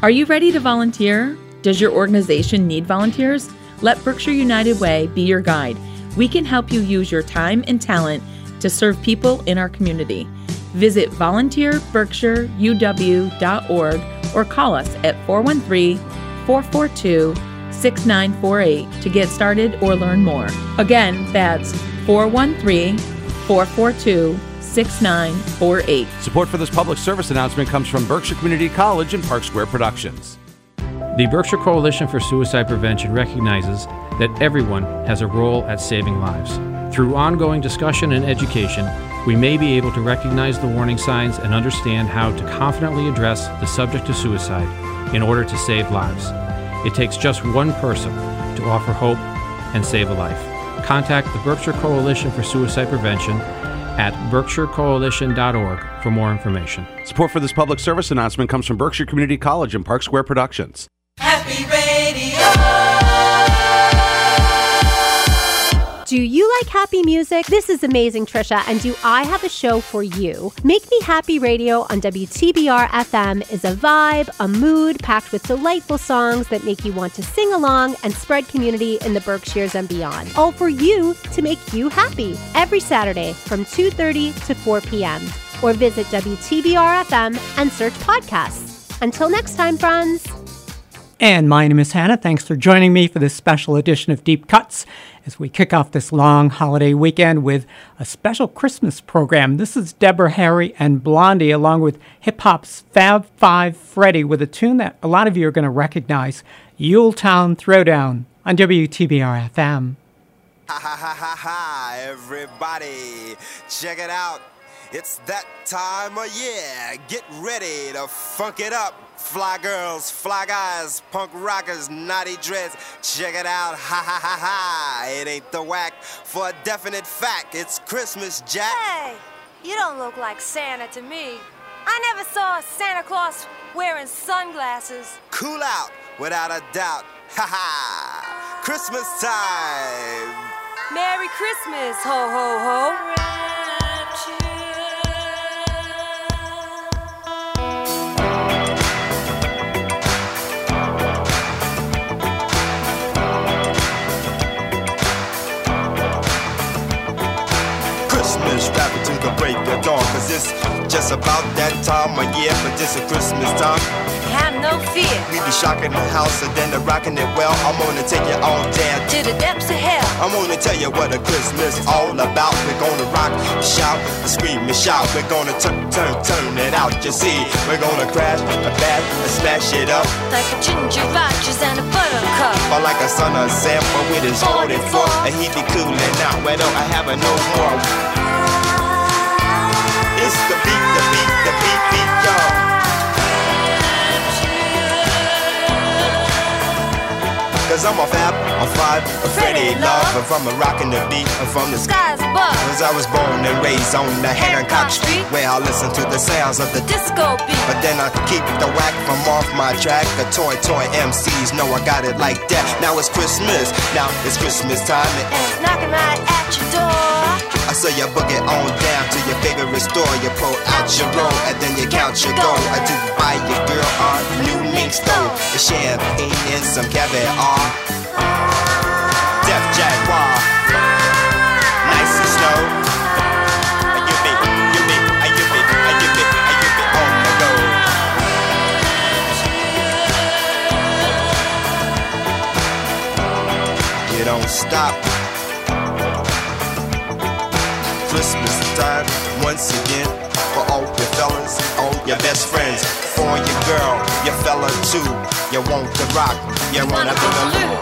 Are you ready to volunteer? Does your organization need volunteers? Let Berkshire United Way be your guide. We can help you use your time and talent to serve people in our community. Visit volunteerberkshireuw.org or call us at 413 442 6948 to get started or learn more. Again, that's 413 442 6948. Support for this public service announcement comes from Berkshire Community College and Park Square Productions. The Berkshire Coalition for Suicide Prevention recognizes that everyone has a role at saving lives. Through ongoing discussion and education, we may be able to recognize the warning signs and understand how to confidently address the subject of suicide in order to save lives. It takes just one person to offer hope and save a life. Contact the Berkshire Coalition for Suicide Prevention at berkshirecoalition.org for more information. Support for this public service announcement comes from Berkshire Community College and Park Square Productions. Do you like happy music? This is Amazing Trisha, and do I have a show for you? Make Me Happy Radio on WTBR FM is a vibe, a mood packed with delightful songs that make you want to sing along and spread community in the Berkshires and beyond. All for you to make you happy. Every Saturday from 2:30 to 4 p.m. Or visit WTBR FM and search podcasts. Until next time, friends. And my name is Hannah. Thanks for joining me for this special edition of Deep Cuts as we kick off this long holiday weekend with a special Christmas program. This is Deborah Harry and Blondie, along with hip hop's Fab Five Freddy, with a tune that a lot of you are going to recognize Yuletown Throwdown on WTBR FM. Ha ha ha ha ha, everybody, check it out. It's that time of year. Get ready to funk it up. Fly girls, fly guys, punk rockers, naughty dreads. Check it out. Ha ha ha ha. It ain't the whack. For a definite fact, it's Christmas, Jack. Hey, you don't look like Santa to me. I never saw Santa Claus wearing sunglasses. Cool out, without a doubt. Ha ha. Christmas time. Merry Christmas, ho ho ho. Break of song, cause it's just about that time of year, but this is Christmas time. Have no fear. We be shocking the house and then the rocking it well. I'm gonna take you all down To the depths of hell. I'm gonna tell you what a Christmas all about. We're gonna rock, shout, scream and shout. We're gonna turn, turn, turn it out. You see, we're gonna crash, a bash, and smash it up. Like a ginger rogers and a buttercup. Or like a son of Sam, but with his 44. And he be coolin' out. Well, don't I have a no more? It's the beat, the beat, the beat, beat, y'all. Cause I'm a fab, a five, a Freddy love. And from a rockin' the beat, and from the Skies above. Cause I was born and raised on the Hancock Street, where I listen to the sounds of the Disco beat. But then I keep the whack from off my track. The toy, toy MCs know I got it like that. Now it's Christmas, now it's Christmas time. And It's knocking right at your door. I say you book it on down to your favorite store. You pull out your roll and then you count your gold. I do buy your girl a new mink stove. The champagne and some caviar. Once again for all your fellas, all your best friends, for your girl, your fella too. You want to rock, you wanna boogaloo.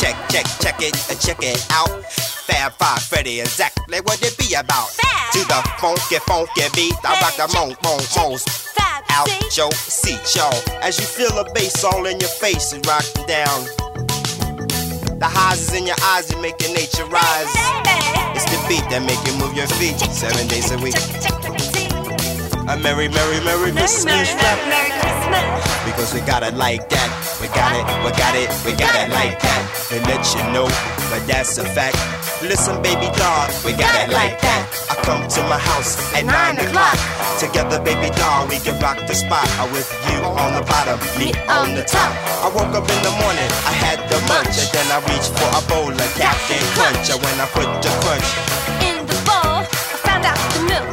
Check, check, check it, check it out. Fab Five Freddy, exactly what it be about. To the funky, funky beat, I rock the moan, moan, moans. Out your seat, y'all. As you feel the bass all in your face and rocking down. The highs is in your eyes, you making nature rise. It's the beat that make you move your feet seven days a week. A merry, merry, merry Christmas rap. Because we got it like that. We got it, we got it, we got it like that. They let you know, but that's a fact. Listen, baby doll, we got it like that. I come to my house at nine o'clock. Together, baby doll, we can rock the spot. I with you on the bottom, me on the top. I woke up in the morning, I had the munch, and then I reached for a bowl of Captain Crunch. And when I put the crunch In the bowl, I found out the milk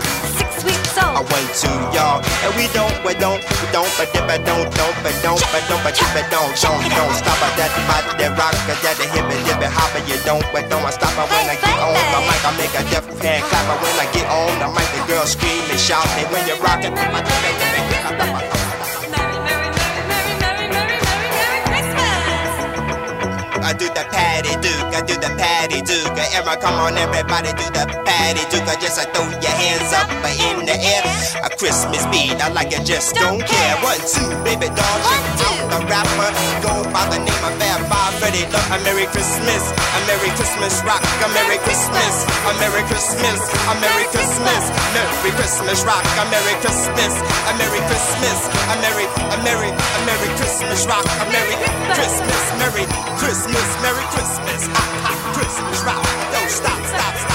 I went to y'all, and we don't, we don't, we don't, but dip, but don't, don't, but don't, but don't, but dip, but don't, don't, don't stop. At that spot, that rock, at that hip, it, dip, it, hop, it, you don't, but don't I stop. It when I get on the mic, I make a deaf hand clap, it when I get on the mic, the girls scream and shout, they when you're rocking, I dip, it, dip, it, dip, it, dip, it. I do the patty duke, I do the patty duke. Emma, come on, everybody do the patty duke. I just I throw your hands up in the air. A Christmas beat, I like it, just don't care. One, two, baby doll, check out Five a Merry Christmas, a Merry Christmas rock, a Merry Christmas, a Merry Christmas, a Merry Christmas, Merry Christmas rock, a Merry Christmas, a Merry Christmas, a Merry, a Merry, a Merry Christmas rock, a Merry Christmas, Merry Christmas, Merry Christmas, Christmas rock. Don't stop, stop, stop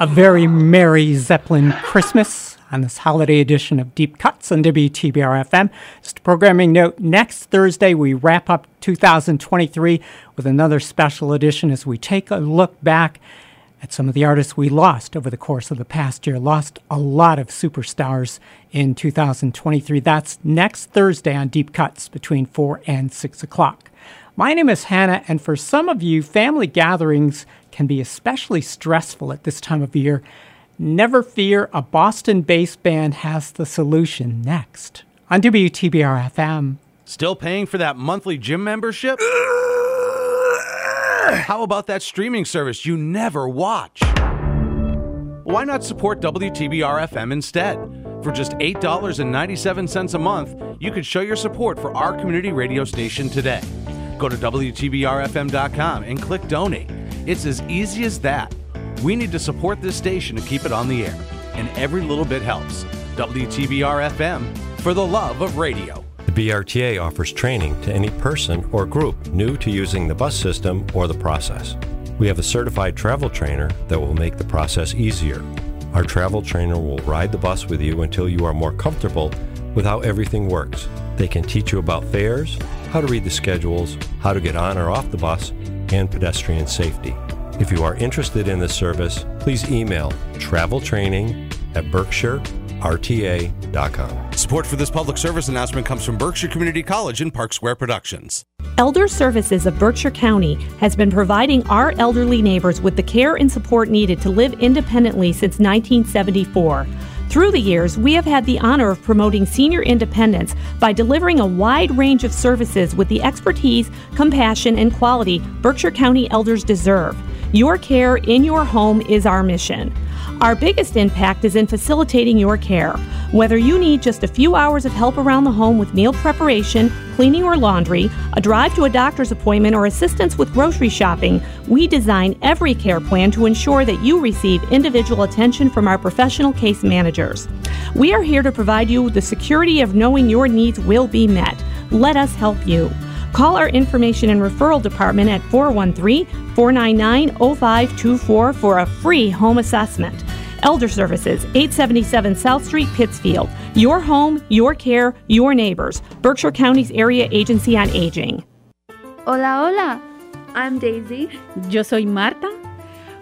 A very merry Zeppelin Christmas on this holiday edition of Deep Cuts on WTBR FM. Just a programming note next Thursday, we wrap up 2023 with another special edition as we take a look back at some of the artists we lost over the course of the past year. Lost a lot of superstars in 2023. That's next Thursday on Deep Cuts between 4 and 6 o'clock. My name is Hannah, and for some of you, family gatherings can be especially stressful at this time of year. Never fear, a Boston based band has the solution next on WTBR FM. Still paying for that monthly gym membership? How about that streaming service you never watch? Why not support WTBR FM instead? For just $8.97 a month, you can show your support for our community radio station today. Go to WTBRFM.com and click donate. It's as easy as that. We need to support this station to keep it on the air, and every little bit helps. WTBR FM for the love of radio. The BRTA offers training to any person or group new to using the bus system or the process. We have a certified travel trainer that will make the process easier. Our travel trainer will ride the bus with you until you are more comfortable with how everything works. They can teach you about fares, how to read the schedules, how to get on or off the bus, and pedestrian safety. If you are interested in this service, please email traveltraining at berkshirerta.com. Support for this public service announcement comes from Berkshire Community College and Park Square Productions. Elder Services of Berkshire County has been providing our elderly neighbors with the care and support needed to live independently since 1974. Through the years, we have had the honor of promoting senior independence by delivering a wide range of services with the expertise, compassion, and quality Berkshire County elders deserve. Your care in your home is our mission. Our biggest impact is in facilitating your care. Whether you need just a few hours of help around the home with meal preparation, cleaning or laundry, a drive to a doctor's appointment, or assistance with grocery shopping, we design every care plan to ensure that you receive individual attention from our professional case managers. We are here to provide you with the security of knowing your needs will be met. Let us help you. Call our information and referral department at 413 499 0524 for a free home assessment. Elder Services, 877 South Street, Pittsfield. Your home, your care, your neighbors. Berkshire County's Area Agency on Aging. Hola, hola. I'm Daisy. Yo soy Marta.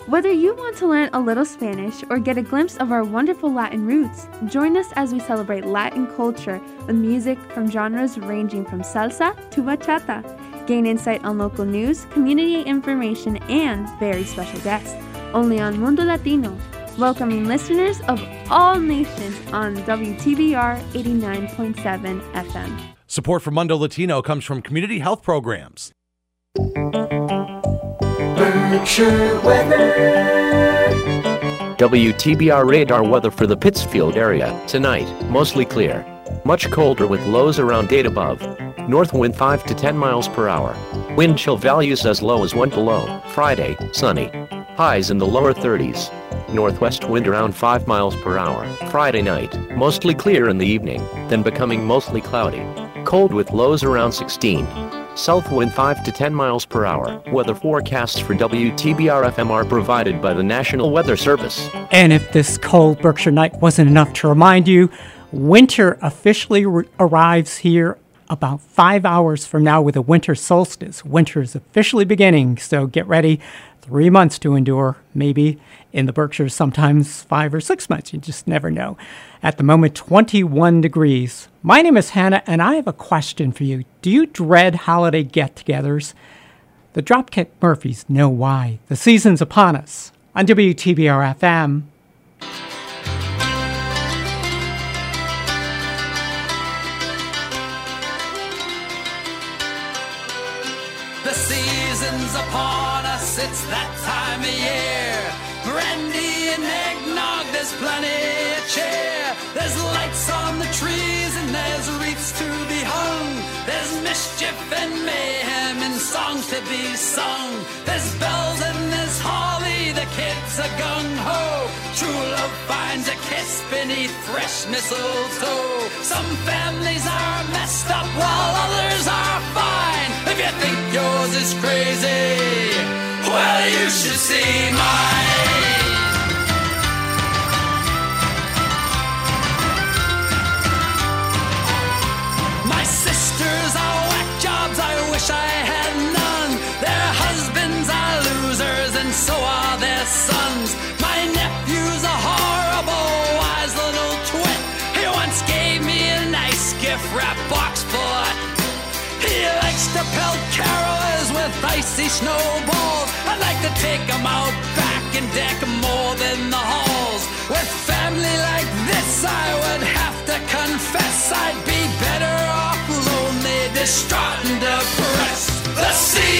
Whether you want to learn a little Spanish or get a glimpse of our wonderful Latin roots, join us as we celebrate Latin culture with music from genres ranging from salsa to bachata. Gain insight on local news, community information, and very special guests. Only on Mundo Latino, welcoming listeners of all nations on WTBR 89.7 FM. Support for Mundo Latino comes from community health programs. Weather. WTBR radar weather for the Pittsfield area. Tonight, mostly clear. Much colder with lows around 8 above. North wind 5 to 10 miles per hour. Wind chill values as low as 1 below. Friday, sunny. Highs in the lower 30s. Northwest wind around 5 miles per hour. Friday night, mostly clear in the evening, then becoming mostly cloudy. Cold with lows around 16. South wind 5 to 10 miles per hour. Weather forecasts for WTBR FM are provided by the National Weather Service. And if this cold Berkshire night wasn't enough to remind you, winter officially r- arrives here about five hours from now with a winter solstice. Winter is officially beginning, so get ready. Three months to endure, maybe in the Berkshires, sometimes five or six months. You just never know. At the moment, 21 degrees. My name is Hannah, and I have a question for you. Do you dread holiday get togethers? The Dropkick Murphys know why. The season's upon us. On WTBR FM, mischief and mayhem and songs to be sung. There's bells and there's holly, the kids are gung ho. True love finds a kiss beneath fresh mistletoe. Some families are messed up while others are fine. If you think yours is crazy, well, you should see mine. wish I had none. Their husbands are losers, and so are their sons. My nephew's a horrible, wise little twit. He once gave me a nice gift wrap box for it. He likes to pelt carolers with icy snowballs. I'd like to take him out back and deck more than the halls. With family like this, I would have to confess I'd be better off lonely, distraught, and depressed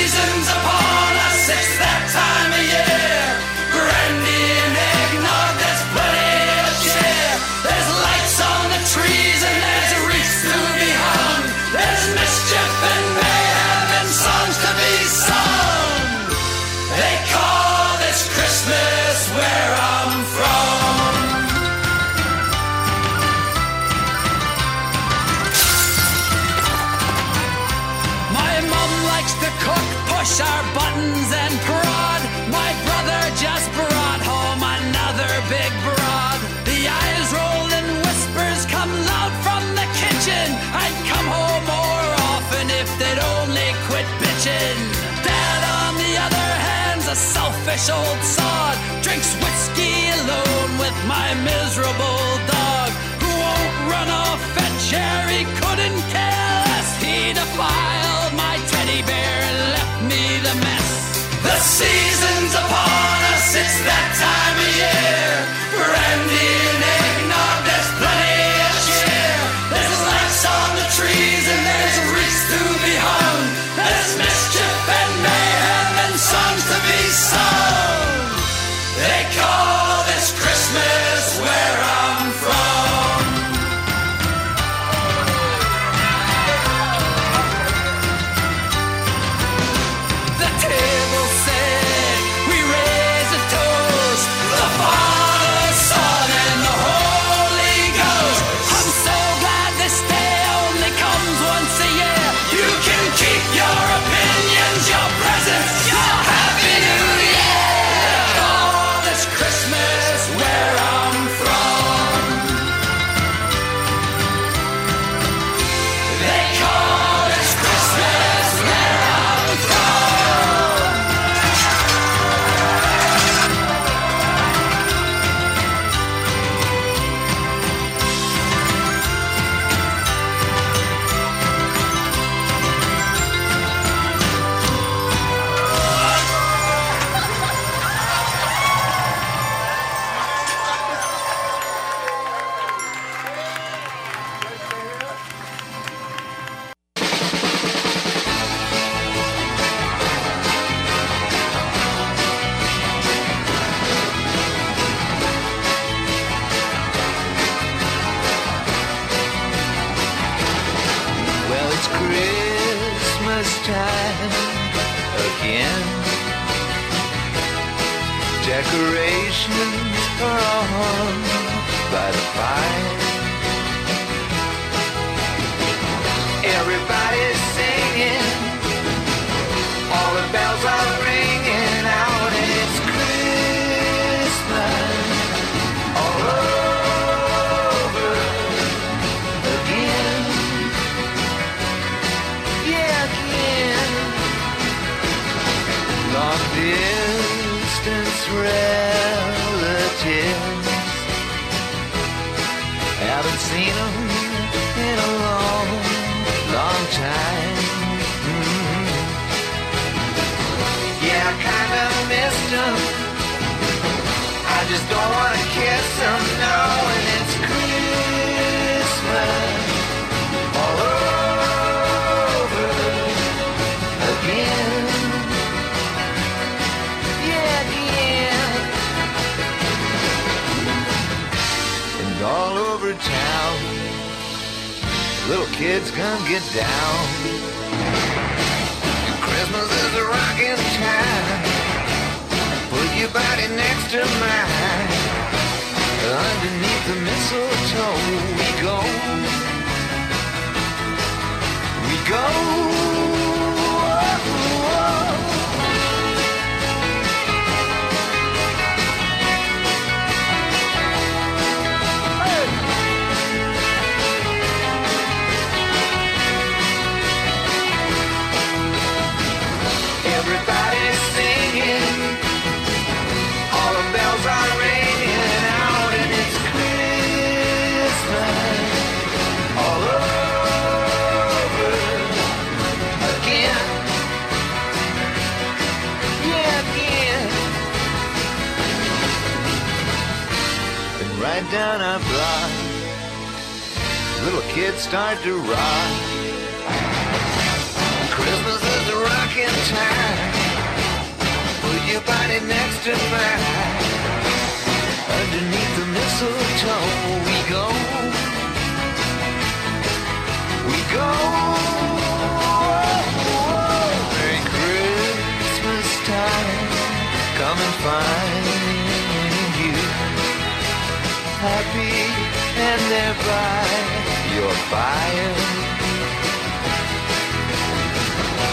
seasons apart. old get down. Christmas is a rocking time. Put your body next to mine. Underneath the mistletoe, we go. We go. Down our block, little kids start to rock. Christmas is a rocking time. Put your body next to mine. Underneath the mistletoe we go. We go. Merry Christmas time. Come and find. Happy and thereby your fire.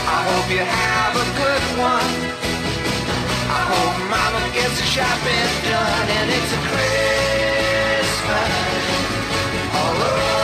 I hope you have a good one. I hope mama gets the shopping done and it's a Christmas all over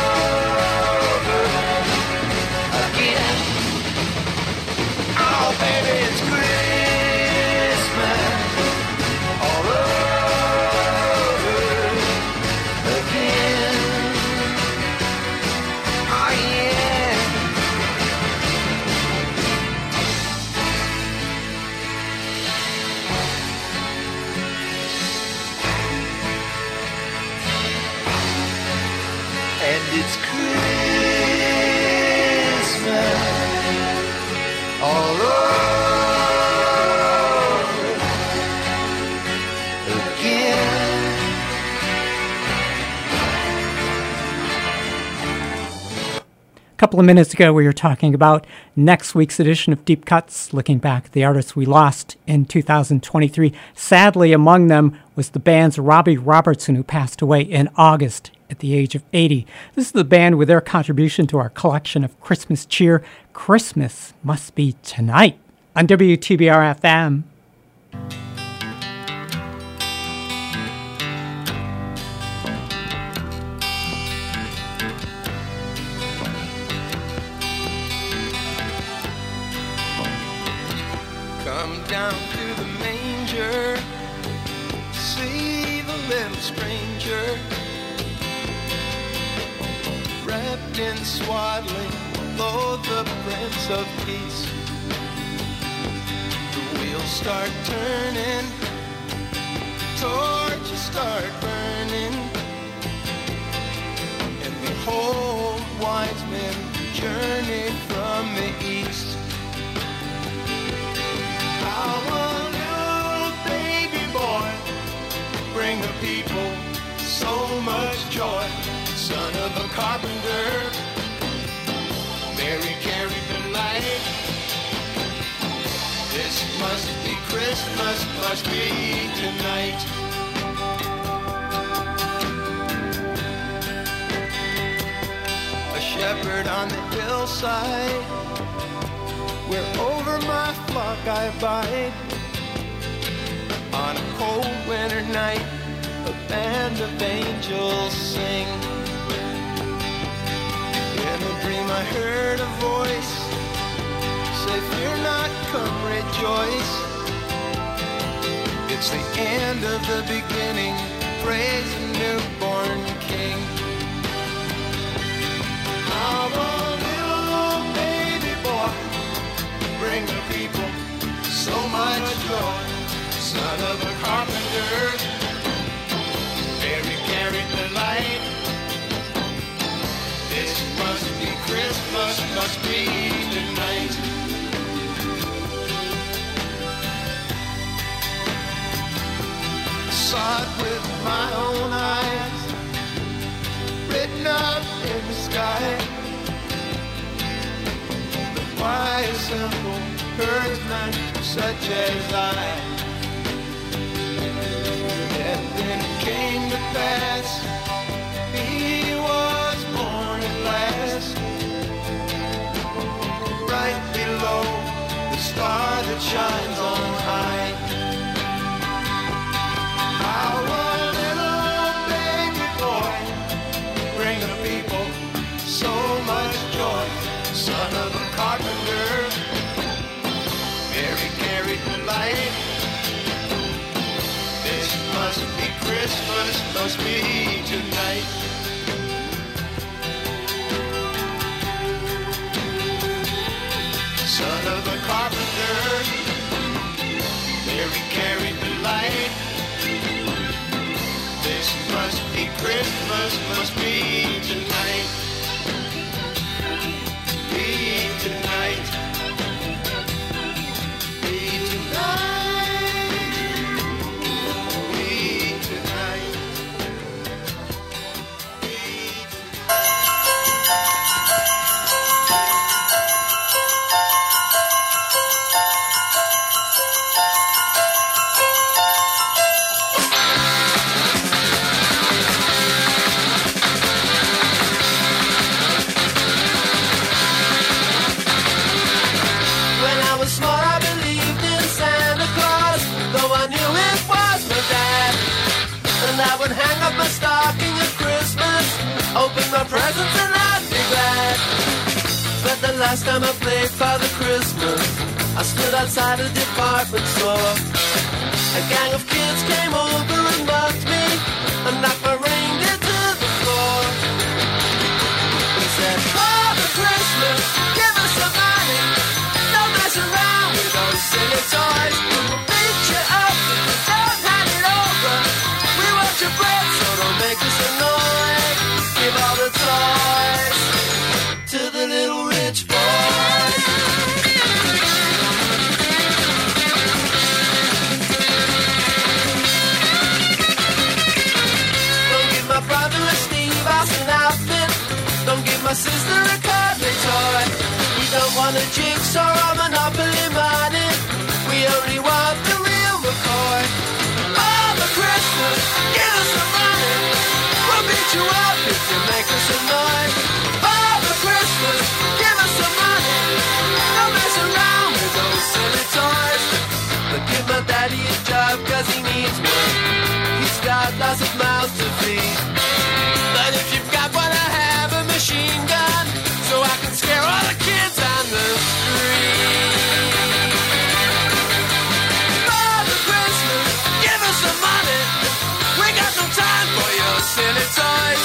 couple of minutes ago, we were talking about next week's edition of Deep Cuts, looking back at the artists we lost in 2023. Sadly, among them was the band's Robbie Robertson, who passed away in August at the age of 80. This is the band with their contribution to our collection of Christmas cheer. Christmas must be tonight on WTBR FM. In swaddling, lo, the Prince of Peace. The wheels start turning, torches start burning, of a carpenter, Mary carried the light. This must be Christmas, must be tonight. A shepherd on the hillside where over my flock I abide. On a cold winter night, a band of angels sing. Dream I heard a voice say, Fear not, come rejoice. It's the end of the beginning, praise the newborn King. How a little baby boy bring the people so much joy. Son of a carpenter, Mary carried the light. Christmas, must be tonight. Saw it with my own eyes, written up in the sky. Why a simple herdsman such as I? And then it came to pass, shines on high. A little baby boy bring the people so much joy. Son of a carpenter, Mary carried the. This must be Christmas, must be tonight. Son of a carpenter, Mary carried the light. This must be Christmas must be tonight. Be tonight. Open my presents, and I'd be glad. But the last time I played Father Christmas, I stood outside a department store. A gang of kids came over and mocked me, and knocked my to the little rich boys. Don't give my brother a Steve Austin outfit. Don't give my sister a cuddly toy. We don't want a jigsaw or a Monopoly. Silly toys.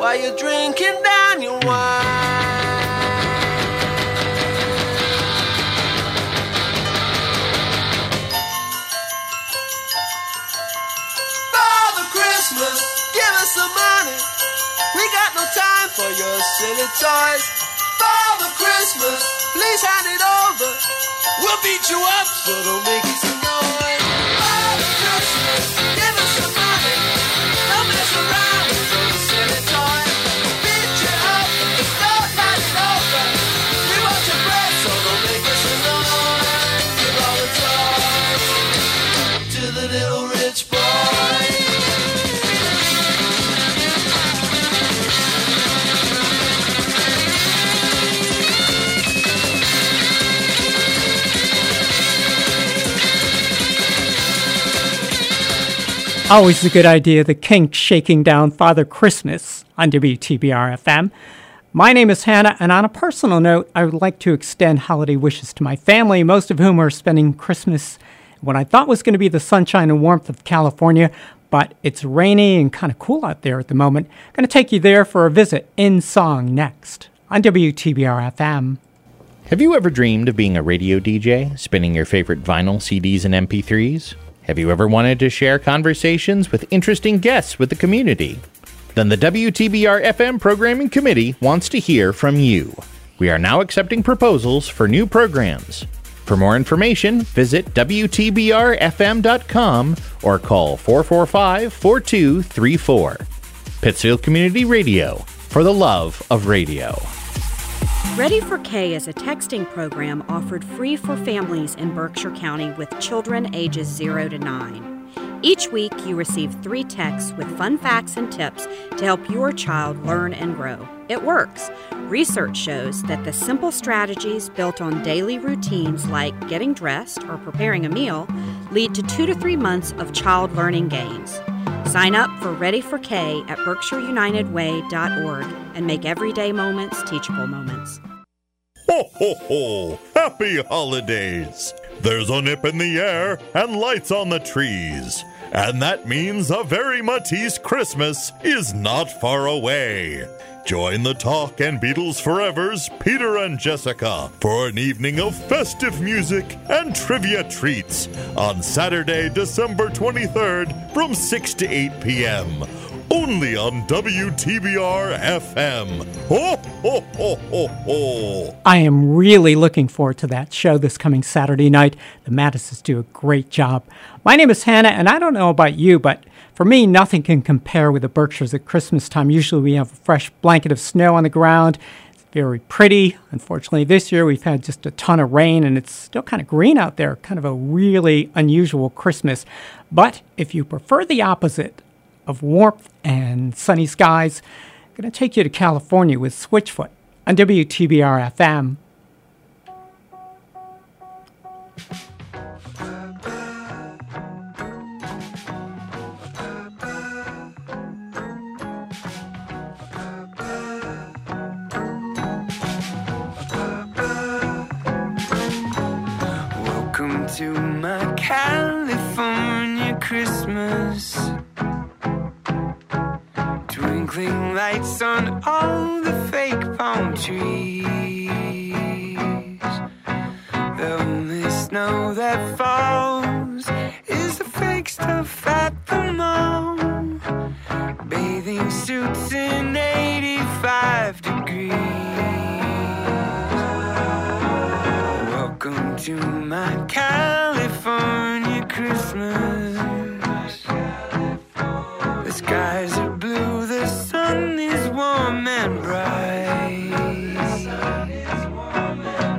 While you're drinking down your wine. Father Christmas, give us some money. We got no time for your silly toys. Father Christmas, please hand it over. We'll beat you up, so don't make us annoyed. Father Always a good idea, the Kinks shaking down Father Christmas on WTBR FM. My name is Hannah, and on a personal note, I would like to extend holiday wishes to my family, most of whom are spending Christmas what I thought was going to be the sunshine and warmth of California, but it's rainy and kind of cool out there at the moment. I'm Going to take you there for a visit in song next on WTBR FM. Have you ever dreamed of being a radio DJ, spinning your favorite vinyl, CDs, and MP3s? Have you ever wanted to share conversations with interesting guests with the community? Then the WTBR FM Programming Committee wants to hear from you. We are now accepting proposals for new programs. For more information, visit WTBRFM.com or call 445 4234. Pittsfield Community Radio, for the love of radio. Ready for K is a texting program offered free for families in Berkshire County with children ages 0 to 9. Each week, you receive three texts with fun facts and tips to help your child learn and grow. It works. Research shows that the simple strategies built on daily routines like getting dressed or preparing a meal lead to two to three months of child learning gains. Sign up for Ready for K at berkshireunitedway.org and make everyday moments teachable moments. Ho, ho, ho! Happy holidays! There's a nip in the air and lights on the trees. And that means a very Matisse Christmas is not far away. Join the Talk and Beatles Forevers, Peter and Jessica, for an evening of festive music and trivia treats on Saturday, December 23rd from 6 to 8 p.m. Only on WTBR FM. Ho, ho, ho, ho, ho. I am really looking forward to that show this coming Saturday night. The Mattises do a great job. My name is Hannah, and I don't know about you, but for me, nothing can compare with the Berkshires at Christmas time. Usually we have a fresh blanket of snow on the ground. It's very pretty. Unfortunately, this year we've had just a ton of rain and it's still kind of green out there. Kind of a really unusual Christmas. But if you prefer the opposite of warmth and sunny skies, I'm going to take you to California with Switchfoot on WTBR FM. California Christmas. Twinkling lights on all the fake palm trees. The only snow that falls is the fake stuff at the mall. Bathing suits in 85 degrees. Welcome to my California Christmas. The skies are blue, the sun is warm and bright.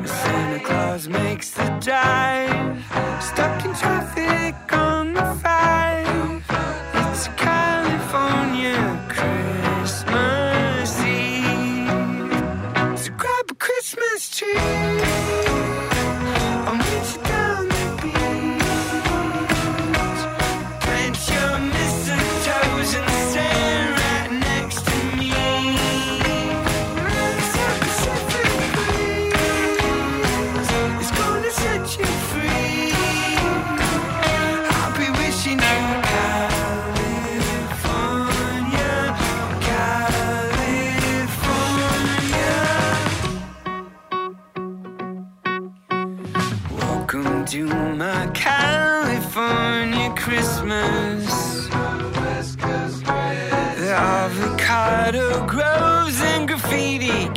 Santa Claus makes the drive, stuck in traffic on the five. It's California Christmas Eve. So grab a Christmas tree.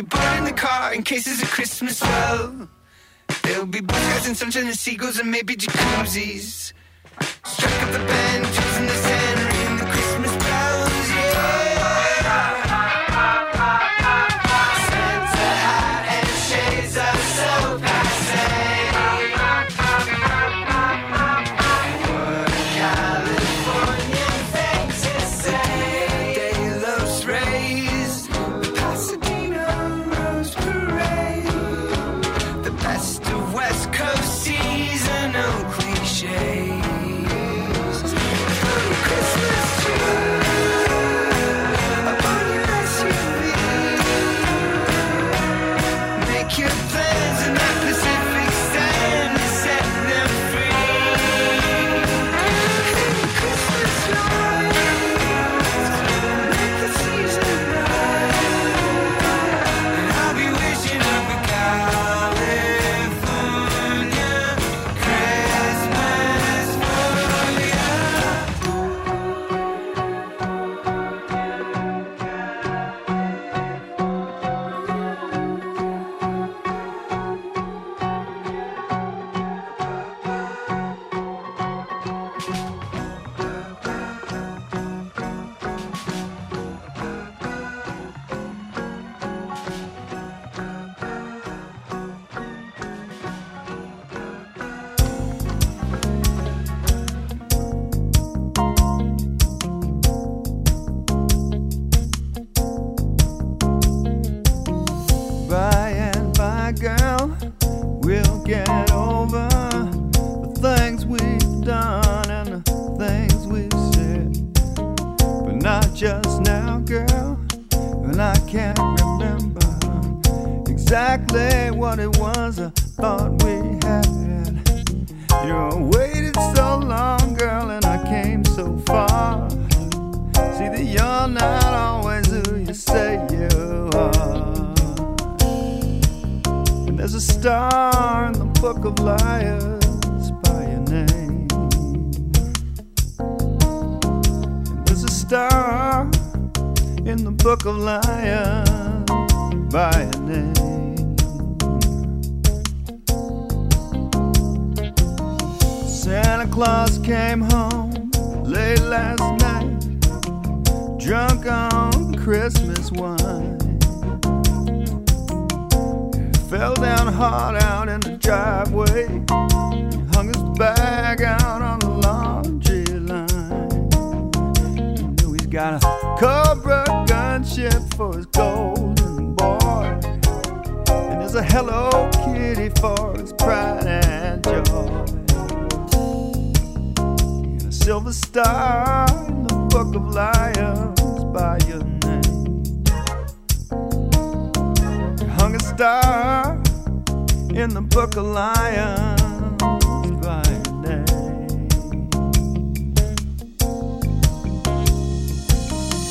Board in the car in case there's a Christmas well. There'll be blue and sunshine and seagulls and maybe jacuzzis. Strike up the band, choosing the Santa,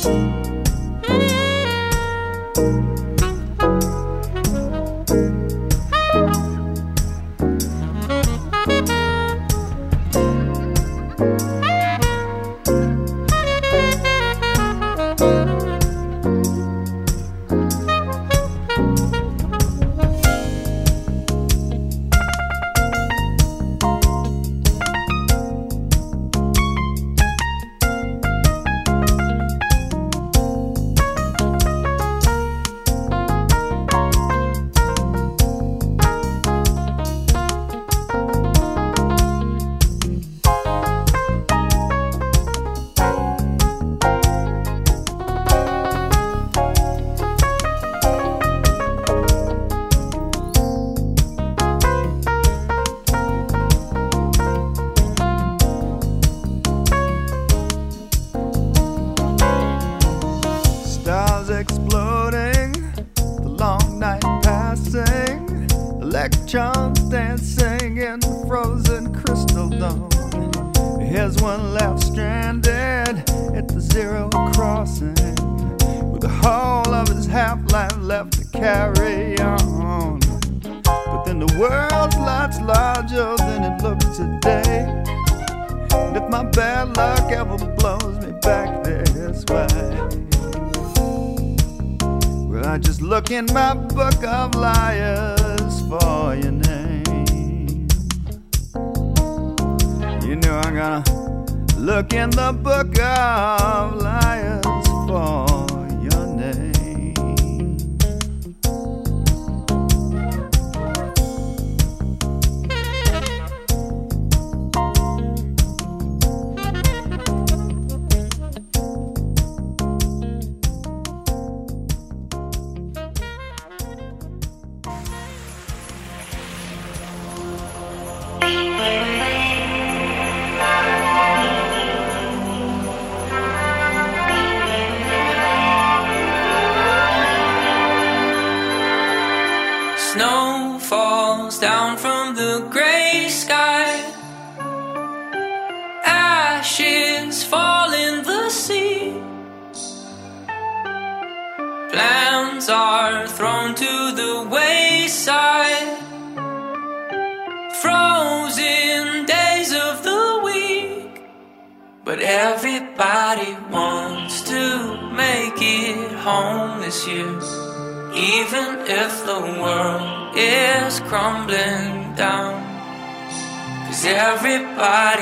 아!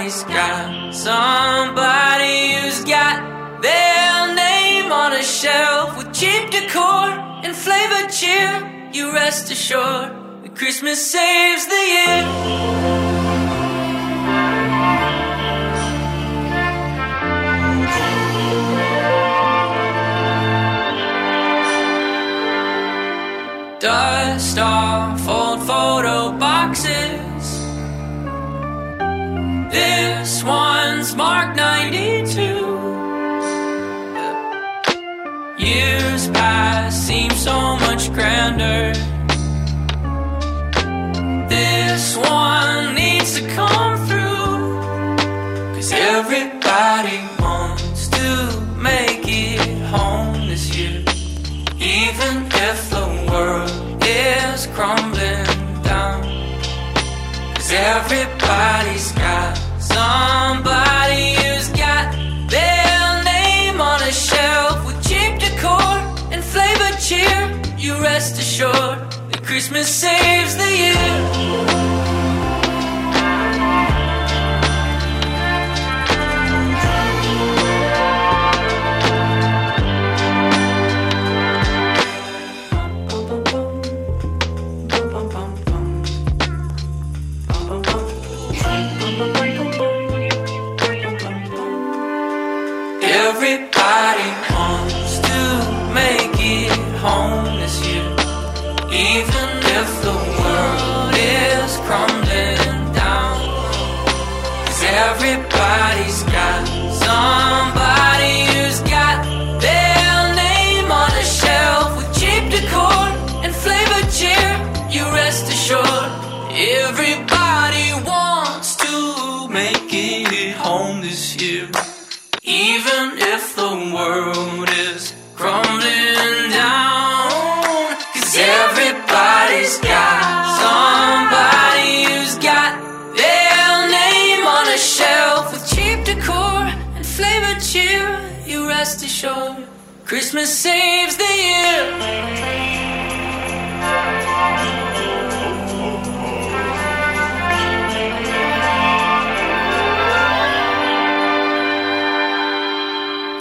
somebody's got somebody who's got their name on a shelf with cheap decor and flavor cheer. You rest assured, Christmas saves the year. Grander.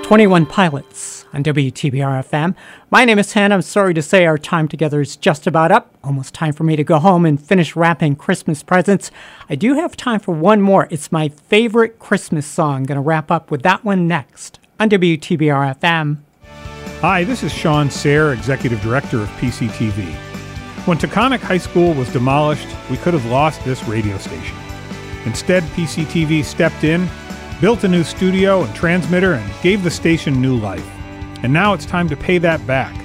21 Pilots on WTBR FM. My name is Hannah. I'm sorry to say our time together is just about up. Almost time for me to go home and finish wrapping Christmas presents. I do have time for one more. It's my favorite Christmas song. Going to wrap up with that one next on WTBR FM. Hi, this is Shawn Serre, Executive Director of PCTV. When Taconic High School was demolished, we could have lost this radio station. Instead, PCTV stepped in, built a new studio and transmitter, and gave the station new life. And now it's time to pay that back.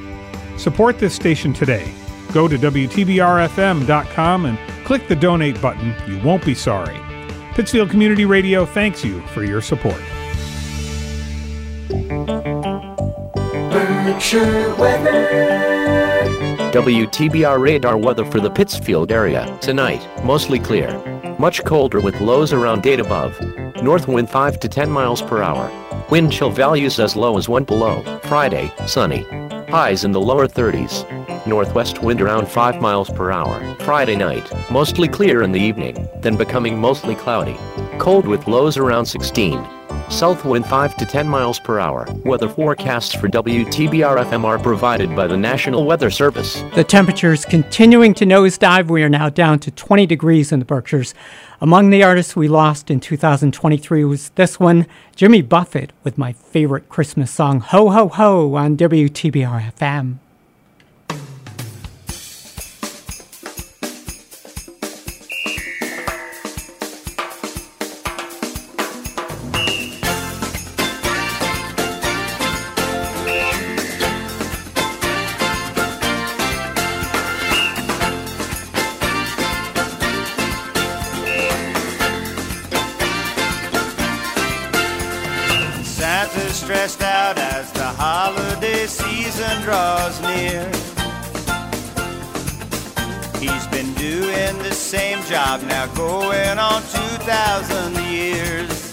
Support this station today. Go to WTBRFM.com and click the donate button. You won't be sorry. Pittsfield Community Radio thanks you for your support. Berkshire weather. WTBR radar weather for the Pittsfield area. Tonight, mostly clear. Much colder with lows around 8 above. North wind 5 to 10 miles per hour. Wind chill values as low as 1 below. Friday, sunny. Highs in the lower 30s. Northwest wind around 5 miles per hour. Friday night, mostly clear in the evening, then becoming mostly cloudy. Cold with lows around 16. South wind 5 to 10 miles per hour. Weather forecasts for WTBR FM are provided by the National Weather Service. The temperature is continuing to nosedive. We are now down to 20 degrees in the Berkshires. Among the artists we lost in 2023 was this one, Jimmy Buffett, with my favorite Christmas song, Ho Ho Ho, on WTBR FM. Season draws near. He's been doing the same job now going on 2,000 years.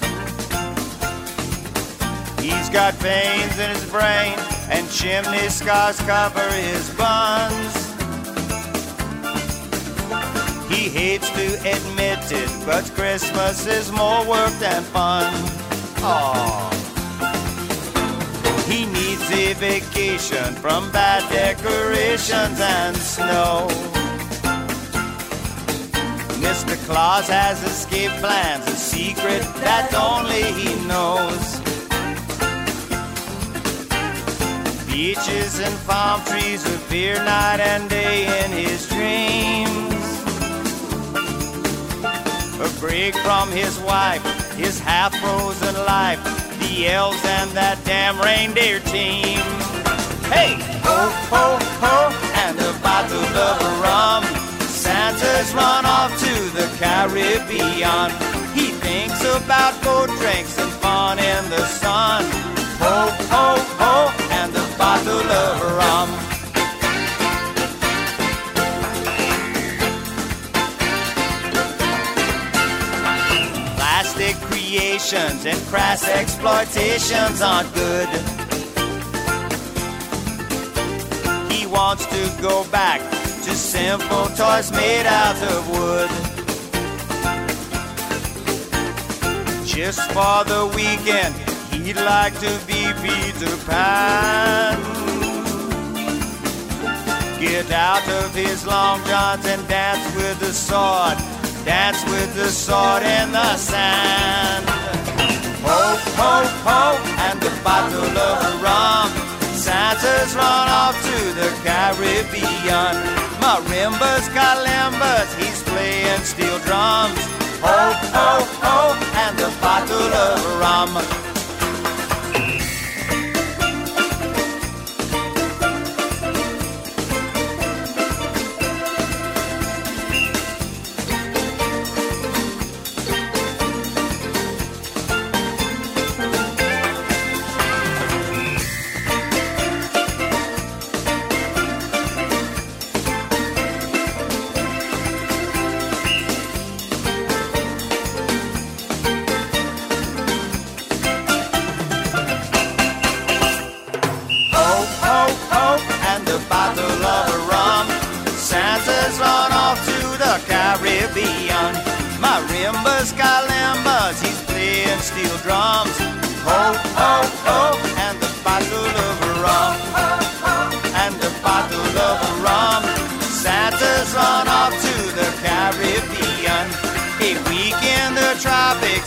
He's got veins in his brain and chimney scars cover his buns. He hates to admit it, but Christmas is more work than fun. Aww. He needs a vacation from bad decorations and snow. Mr. Claus has escape plans, a secret that only he knows. Beaches and palm trees appear night and day in his dreams. A break from his wife, his half frozen life, elves and that damn reindeer team. Hey, ho, ho, ho, and a bottle of rum. Santa's run off to the Caribbean. He thinks about boat drinks and fun in the sun. Ho, ho, ho, and a bottle of rum. And crass exploitations aren't good. He wants to go back to simple toys made out of wood. Just for the weekend, he'd like to be Peter Pan. Get out of his long johns and dance with the sword. Dance with the sword in the sand. Ho, ho, ho, and a bottle of rum. Santa's run off to the Caribbean. Marimbas, kalimbas, he's playing steel drums. Ho, ho, ho, and a bottle of rum.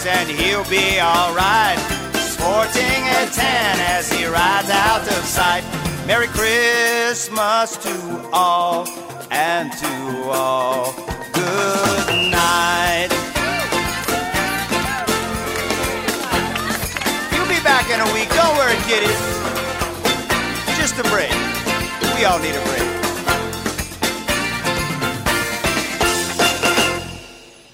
And he'll be alright. Sporting a tan as he rides out of sight. Merry Christmas to all and to all. Good night. You'll be back in a week. Don't worry, kiddies. Just a break. We all need a break.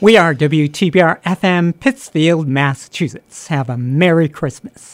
We are WTBR FM, Pittsfield, Massachusetts. Have a Merry Christmas.